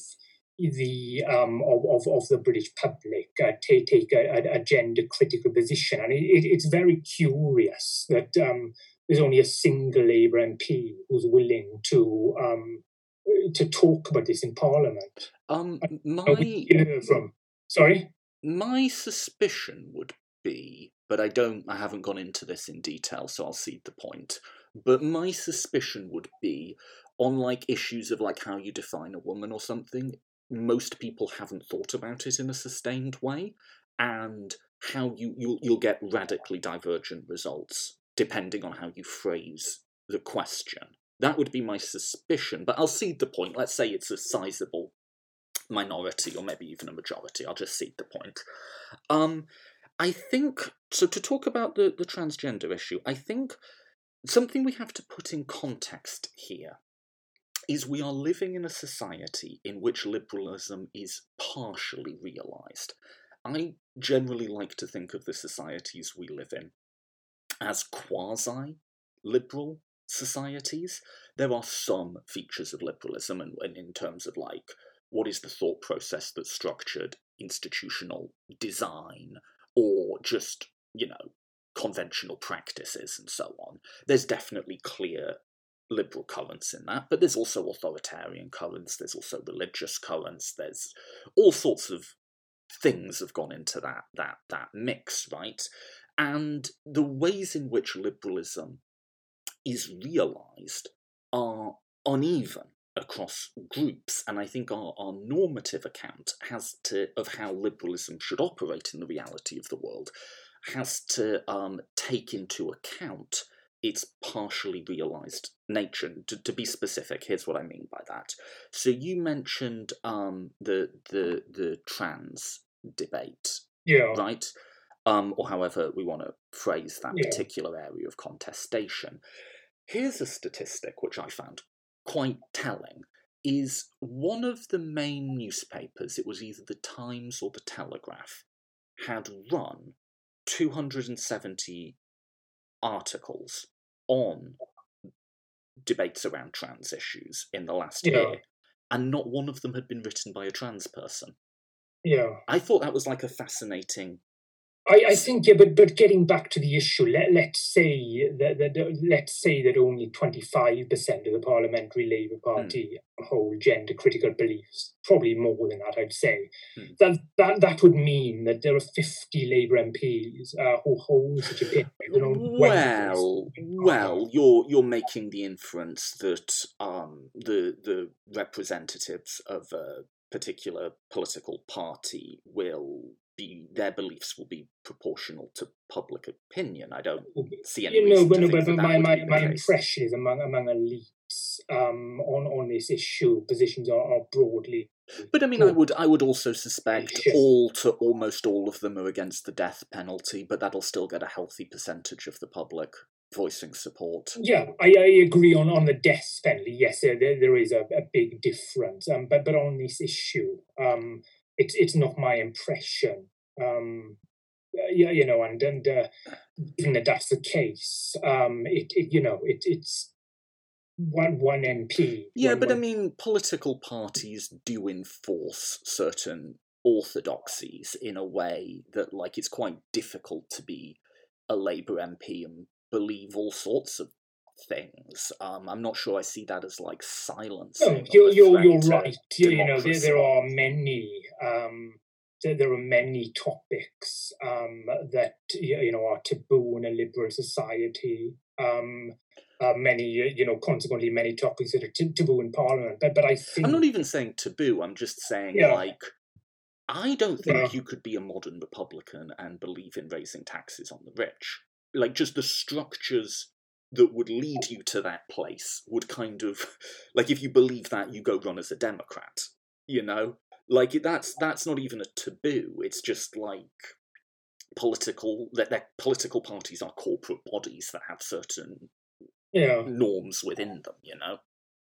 the um, of, of, of the British public uh, take, take a, a, gender critical position. And it, it, it's very curious that um, there's only a single Labour MP who's willing to um, to talk about this in Parliament. Um, my from sorry, my suspicion would be, but I don't, I haven't gone into this in detail, so I'll cede the point. But my suspicion would be on like issues of like how you define a woman or something most people haven't thought about it in a sustained way, and how you you'll, you'll get radically divergent results depending on how you phrase the question. That would be my suspicion, but I'll cede the point. Let's say it's a sizable minority or maybe even a majority. I'll just cede the point. Um, I think so. To talk about the, the transgender issue, I think something we have to put in context here is we are living in a society in which liberalism is partially realised. I generally like to think of the societies we live in as quasi liberal societies. There are some features of liberalism, and, and, in terms of like what is the thought process that structured institutional design or just, you know, conventional practices and so on. There's definitely clear liberal currents in that, but there's also authoritarian currents, there's also religious currents, there's all sorts of things have gone into that that that mix, right? And the ways in which liberalism is realized are uneven across groups, and I think our, our normative account has to of how liberalism should operate in the reality of the world has to um, take into account its partially realized nature. To, to be specific, here's what I mean by that. So you mentioned um, the the the trans debate, yeah, right? Um, or however we want to phrase that yeah. particular area of contestation. Here's a statistic which I found quite telling. Is one of the main newspapers, it was either the Times or the Telegraph, had run 270 articles on debates around trans issues in the last Yeah. year, and not one of them had been written by a trans person. Yeah. I thought that was like a fascinating. I, I think, yeah, but but getting back to the issue, let let's say that, that let's say that only twenty five percent of the parliamentary Labour Party hold gender critical beliefs. Probably more than that, I'd say. Hmm. That that that would mean that there are fifty Labour MPs uh, who hold such opinions. Well, well, you're you're making the inference that um, the the representatives of a particular political party will be their beliefs will be proportional to public opinion. I don't see any you know, but, to no, think but, that but that my, my, be the my case. impression is among among elites um, on on this issue, positions are, are broadly. But I mean, I would I would also suspect Yes. all to almost all of them are against the death penalty, but that'll still get a healthy percentage of the public voicing support. Yeah, I, I agree on, on the death penalty. Yes, there, there there is a, a big difference. Um, but but on this issue, um, it's it's not my impression. Um, uh, yeah, you know, and and uh, given that that's the case, um, it, it you know it it's one one MP. Yeah, one- but I mean, political parties do enforce certain orthodoxies in a way that, like, it's quite difficult to be a Labour MP and believe all sorts of things. Um, I'm not sure I see that as like silence. No, you're you're, you're right. You, you know, there, there are many um, there, there are many topics um, that you you know are taboo in a liberal society. Um, uh, many you know, consequently, many topics that are t- taboo in Parliament. But but I think I'm not even saying taboo. I'm just saying Yeah. like. I don't think Yeah. you could be a modern Republican and believe in raising taxes on the rich. Like, just the structures that would lead you to that place would kind of. Like, if you believe that, you go run as a Democrat. You know? Like, that's that's not even a taboo. It's just like political. That their political parties are corporate bodies that have certain yeah. norms within them, you know?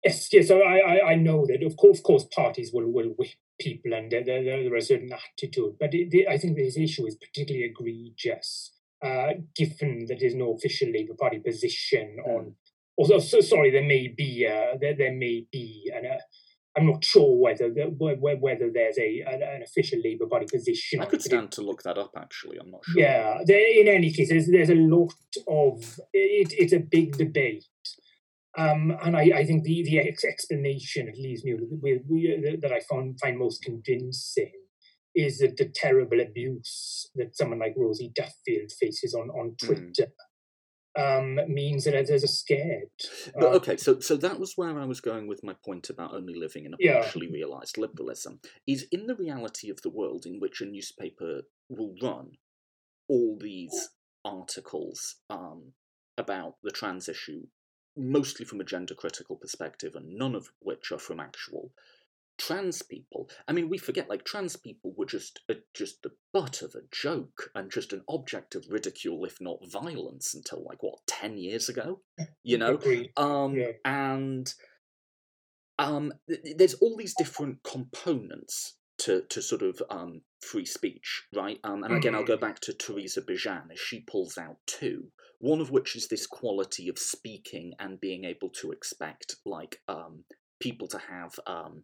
Yes, yes. So I, I, I know that of course, of course, parties will, will whip people, and there, there, there is a certain attitude. But it, the, I think this issue is particularly egregious, uh, given that there's no official Labour Party position on. Also, so, sorry, there may be, uh, there, there may be, and uh, I'm not sure whether the, whe- whe- whether there's a an, official Labour Party position. I could stand to look that up, actually. I'm not sure. yeah, there, in any case, there's, there's a lot of it, it's a big debate, um, and I, I think the the explanation it leaves me with, with, with that I found find most convincing is that the terrible abuse that someone like Rosie Duffield faces on on Mm. Twitter um, means that others are scared. But Uh, okay, so so that was where I was going with my point about only living in a Yeah. partially realised liberalism. Is in the reality of the world in which a newspaper will run all these articles um, about the trans issue, mostly from a gender critical perspective, and none of which are from actual trans people. I mean, we forget like trans people were just a, just the butt of a joke and just an object of ridicule, if not violence, until like what ten years ago. You know, agreed. um, Yeah. and um, th- th- there's all these different components to, to sort of um, free speech, right? Um, and again, I'll go back to Teresa Bejan as she pulls out two. One of which is this quality of speaking and being able to expect, like, um, people to have um,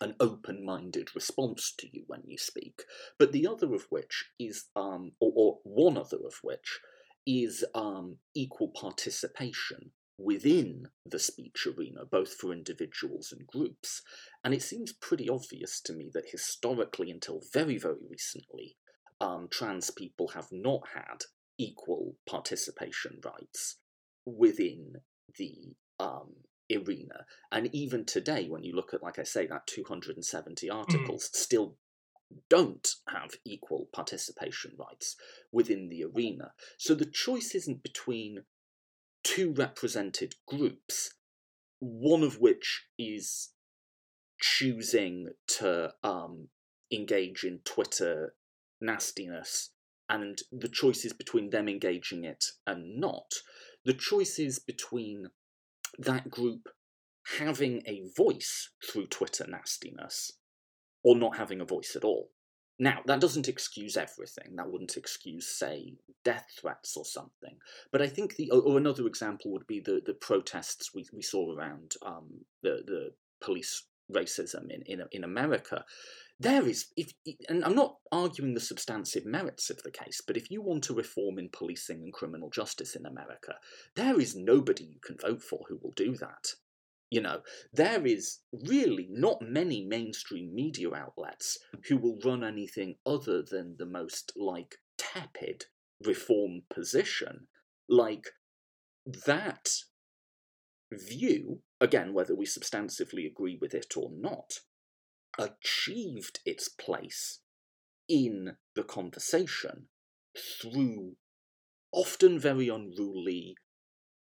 an open-minded response to you when you speak. But the other of which is, um, or, or one other of which is um, equal participation within the speech arena, both for individuals and groups. And it seems pretty obvious to me that historically, until very, very recently, um, trans people have not had equal participation rights within the um, arena. And even today, when you look at, like I say, that 270 articles, still don't have equal participation rights within the arena. So the choice isn't between two represented groups, one of which is choosing to um, engage in Twitter nastiness, and the choice is between them engaging it and not. The choice is between that group having a voice through Twitter nastiness or not having a voice at all. Now, that doesn't excuse everything. That wouldn't excuse, say, death threats or something. But I think the, or another example would be the, the protests we, we saw around um, the, the police racism in, in, in America. There is, if, and I'm not arguing the substantive merits of the case, but if you want to reform in policing and criminal justice in America, there is nobody you can vote for who will do that. You know, there is really not many mainstream media outlets who will run anything other than the most, like, tepid reform position. Like, that view, again, whether we substantively agree with it or not, achieved its place in the conversation through often very unruly,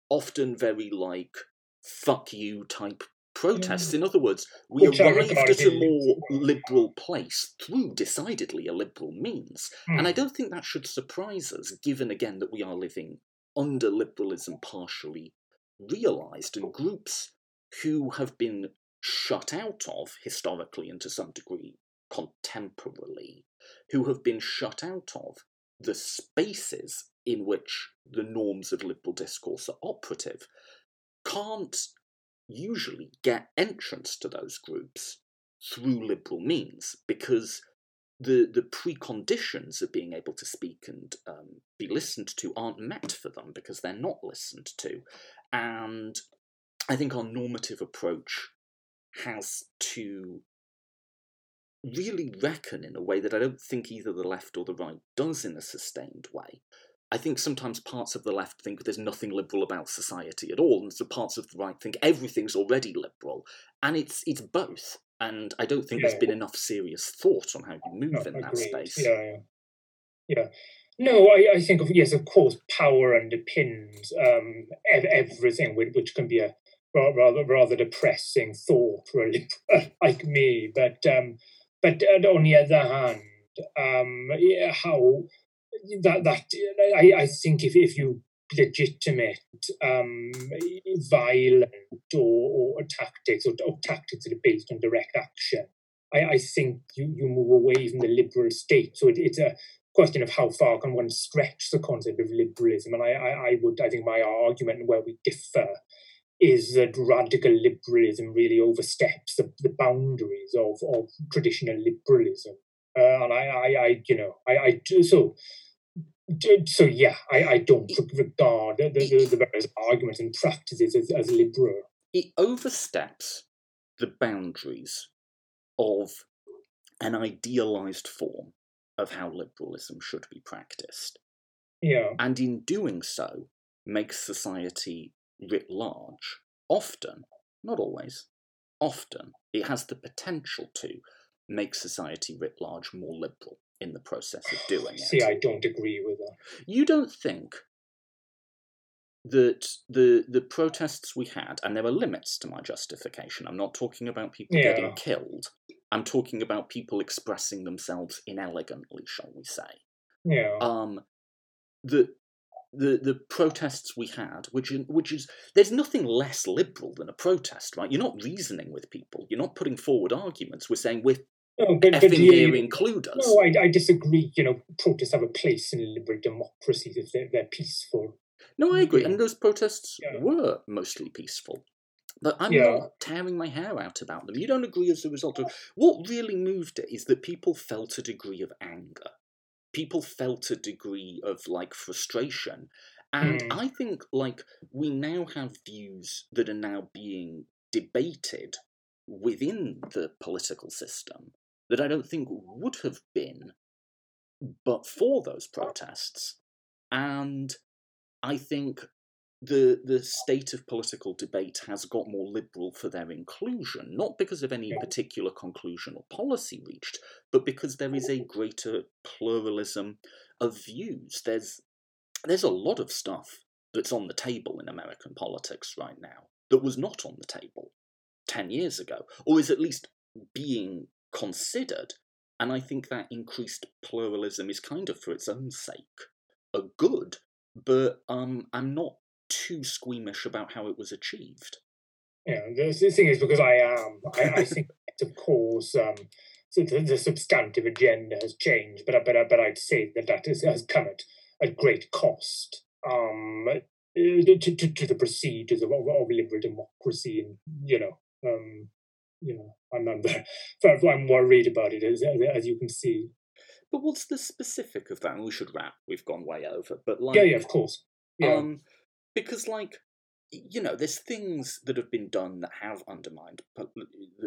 often very like fuck you type protests. In other words, we Which arrived at a more liberal place through decidedly a liberal means. And I hmm. don't think that should surprise us, given again that we are living under liberalism partially realised, and groups who have been shut out of, historically and to some degree contemporarily, who have been shut out of the spaces in which the norms of liberal discourse are operative can't usually get entrance to those groups through liberal means because the the preconditions of being able to speak and um, be listened to aren't met for them because they're not listened to, and I think our normative approach has to really reckon in a way that I don't think either the left or the right does in a sustained way I think sometimes parts of the left think there's nothing liberal about society at all, and so parts of the right think everything's already liberal, and it's it's both. And I don't think yeah. there's been enough serious thought on how you move no, in that space. Yeah, yeah, yeah. No, I, I think of yes, of course, power underpins um, everything, which can be a rather rather depressing thought liberal like me. But um, but on the other hand, um, how that that I, I think if if you legitimate um, violent or, or tactics or, or, tactics that are based on direct action, I, I think you, you move away from the liberal state. So it, it's a question of how far can one stretch the concept of liberalism. And I, I, I would I think my argument where we differ is that radical liberalism really oversteps the, the boundaries of, of traditional liberalism. Uh, and I, I, I, you know, I, I do so so yeah, I, I don't regard the, the, the various arguments and practices as, as liberal. It oversteps the boundaries of an idealized form of how liberalism should be practiced. Yeah. And in doing so, makes society writ large, often, not always, often, it has the potential to make society writ large more liberal in the process of doing it. See, I don't agree with that. You don't think that the the protests we had, and there are limits to my justification. I'm not talking about people yeah. getting killed. I'm talking about people expressing themselves inelegantly, shall we say? Yeah. Um, the the the protests we had, which which is there's nothing less liberal than a protest, right? You're not reasoning with people. You're not putting forward arguments. We're saying we're no, but, but here include us. No, I, I disagree. You know, protests have a place in liberal democracies if they're, they're peaceful. No, I agree. And those protests yeah. were mostly peaceful. But I'm yeah. not tearing my hair out about them. You don't agree as a result of what really moved it is that people felt a degree of anger. People felt a degree of like frustration. And mm. I think like we now have views that are now being debated within the political system that I don't think would have been but for those protests. And I think the the state of political debate has got more liberal for their inclusion, not because of any particular conclusion or policy reached, but because there is a greater pluralism of views. There's there's a lot of stuff that's on the table in American politics right now that was not on the table ten years ago, or is at least being considered. And I think that increased pluralism is kind of for its own sake a good, but um, I'm not too squeamish about how it was achieved. Yeah, the, the thing is because I am, I, I think of course, um, the, the, substantive agenda has changed, but but but I'd say that that is, has come at a great cost um, to, to, to the procedures of, of, liberal democracy, and you know, um, you know, I'm I'm, I'm worried about it as as you can see. But what's the specific of that? And we should wrap. We've gone way over. But like, yeah, yeah, of course. Yeah. Um, because like you know, there's things that have been done that have undermined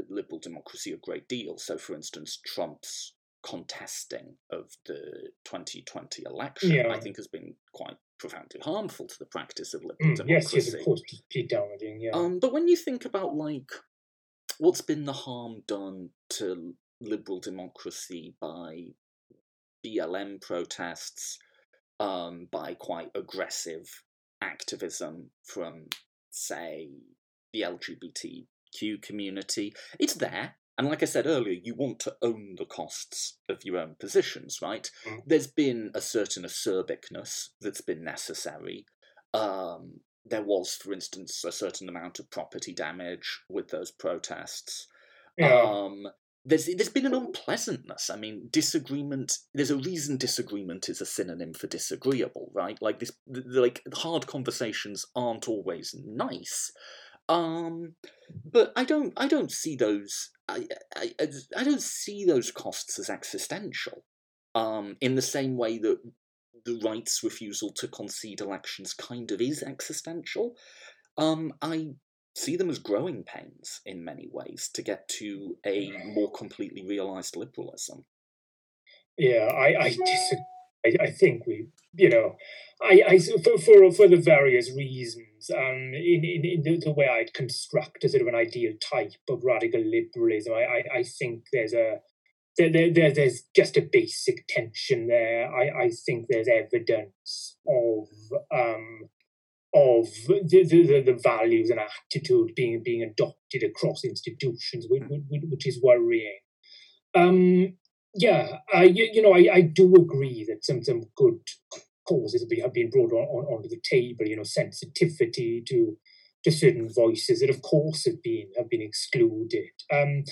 liberal democracy a great deal. So, for instance, Trump's contesting of the 2020 election, yeah. I think, has been quite profoundly harmful to the practice of liberal mm, democracy. Yes, yes, of course, keep damaging. Yeah. Um, but when you think about like what's been the harm done to liberal democracy by BLM protests, um, by quite aggressive activism from, say, the LGBTQ community. It's there. And like I said earlier, you want to own the costs of your own positions, right? Mm. There's been a certain acerbicness that's been necessary. Um, there was, for instance, a certain amount of property damage with those protests. Yeah. Um, there's there's been an unpleasantness. I mean, disagreement. There's a reason disagreement is a synonym for disagreeable, right? Like this, like hard conversations aren't always nice. Um, but I don't I don't see those I, I, I don't see those costs as existential. Um, in the same way that the right's refusal to concede elections kind of is existential. Um, I see them as growing pains in many ways to get to a more completely realized liberalism. Yeah, I, I disagree. I, I think we, you know, I, I for, for for the various reasons, um, in in, in the, the way I'd construct a sort of an ideal type of radical liberalism, I, I, I think there's a there, there, there's just a basic tension there. I, I think there's evidence of um, of the, the, the values and attitude being being adopted across institutions, which, which is worrying. Um, yeah, I, you know, I, I do agree that some some good causes have been brought on, on onto the table. You know, sensitivity to to certain voices that, of course, have been have been excluded. Um,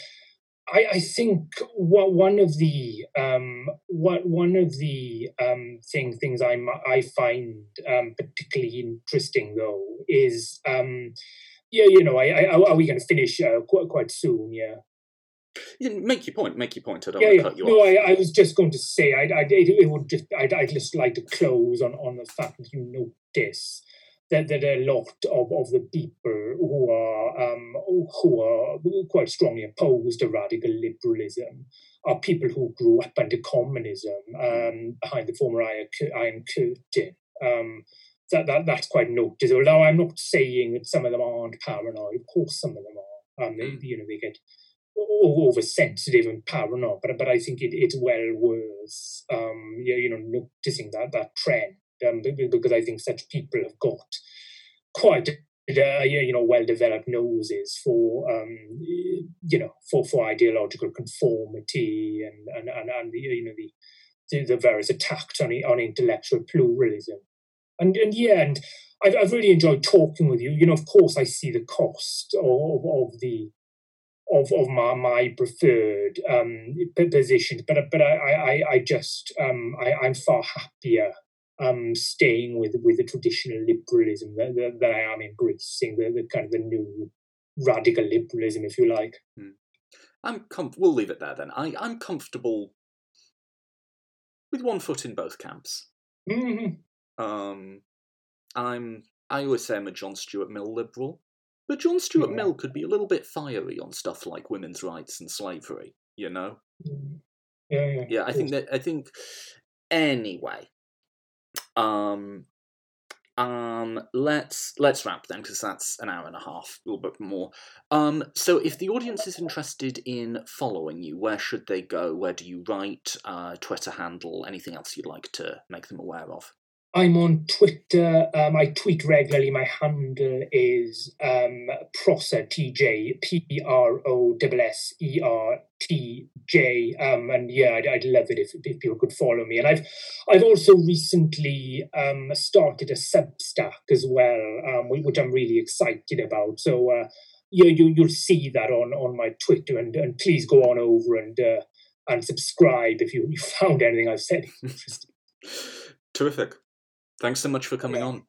I, I think one of the um, what one of the um, thing, things I I find um, particularly interesting though is um, yeah you know I, I are we going to finish uh, quite quite soon yeah. Make your point. Make your point. I don't yeah, want to yeah. cut you no, off. I, I was just going to say, I, I, it would just, I'd, I'd just like to close on, on the fact that you notice that, that a lot of, of the people who are um, who are quite strongly opposed to radical liberalism are people who grew up under communism um, behind the former Iron Curtain. Um, that, that that's quite noticeable. Now, I'm not saying that some of them aren't paranoid. Of course, some of them are. Um, they, hmm. you know, they get oversensitive and paranoid. But but I think it, it's well worth um, you know noticing that that trend um, because I think such people have got quite uh, you know well developed noses for um, you know for, for ideological conformity and and, and, and the, you know the, the various attacks on on intellectual pluralism. And and yeah and I've, I've really enjoyed talking with you. You know of course I see the cost of, of the of, of my, my preferred um, positions, but but I, I, I just um, I, I'm far happier um, staying with with the traditional liberalism that, that, that I am embracing, the, the, kind of the new radical liberalism, if you like. Hmm. I'm com- we'll leave it there then. I, I'm comfortable with one foot in both camps. Mm-hmm. Um, I'm I always say I'm a John Stuart Mill liberal, but John Stuart yeah. Mill could be a little bit fiery on stuff like women's rights and slavery. You know. Mm-hmm. Yeah, yeah. Yeah, I think that I think anyway. Um, um, let's let's wrap then because that's an hour and a half, a little bit more. Um, so if the audience is interested in following you, where should they go? Where do you write? Uh, Twitter handle? Anything else you'd like to make them aware of? I'm on Twitter. Um, I tweet regularly. My handle is um, Prosser TJ, P R O S S E R T J. Um, and yeah, I'd, I'd, love it if, if people could follow me. And I've I've also recently um, started a Substack as well, um, which I'm really excited about. So uh, you, you you'll see that on on my Twitter, and, and please go on over and. Uh, and subscribe if you, you found anything I've said interesting. Terrific. Thanks so much for coming yeah. on.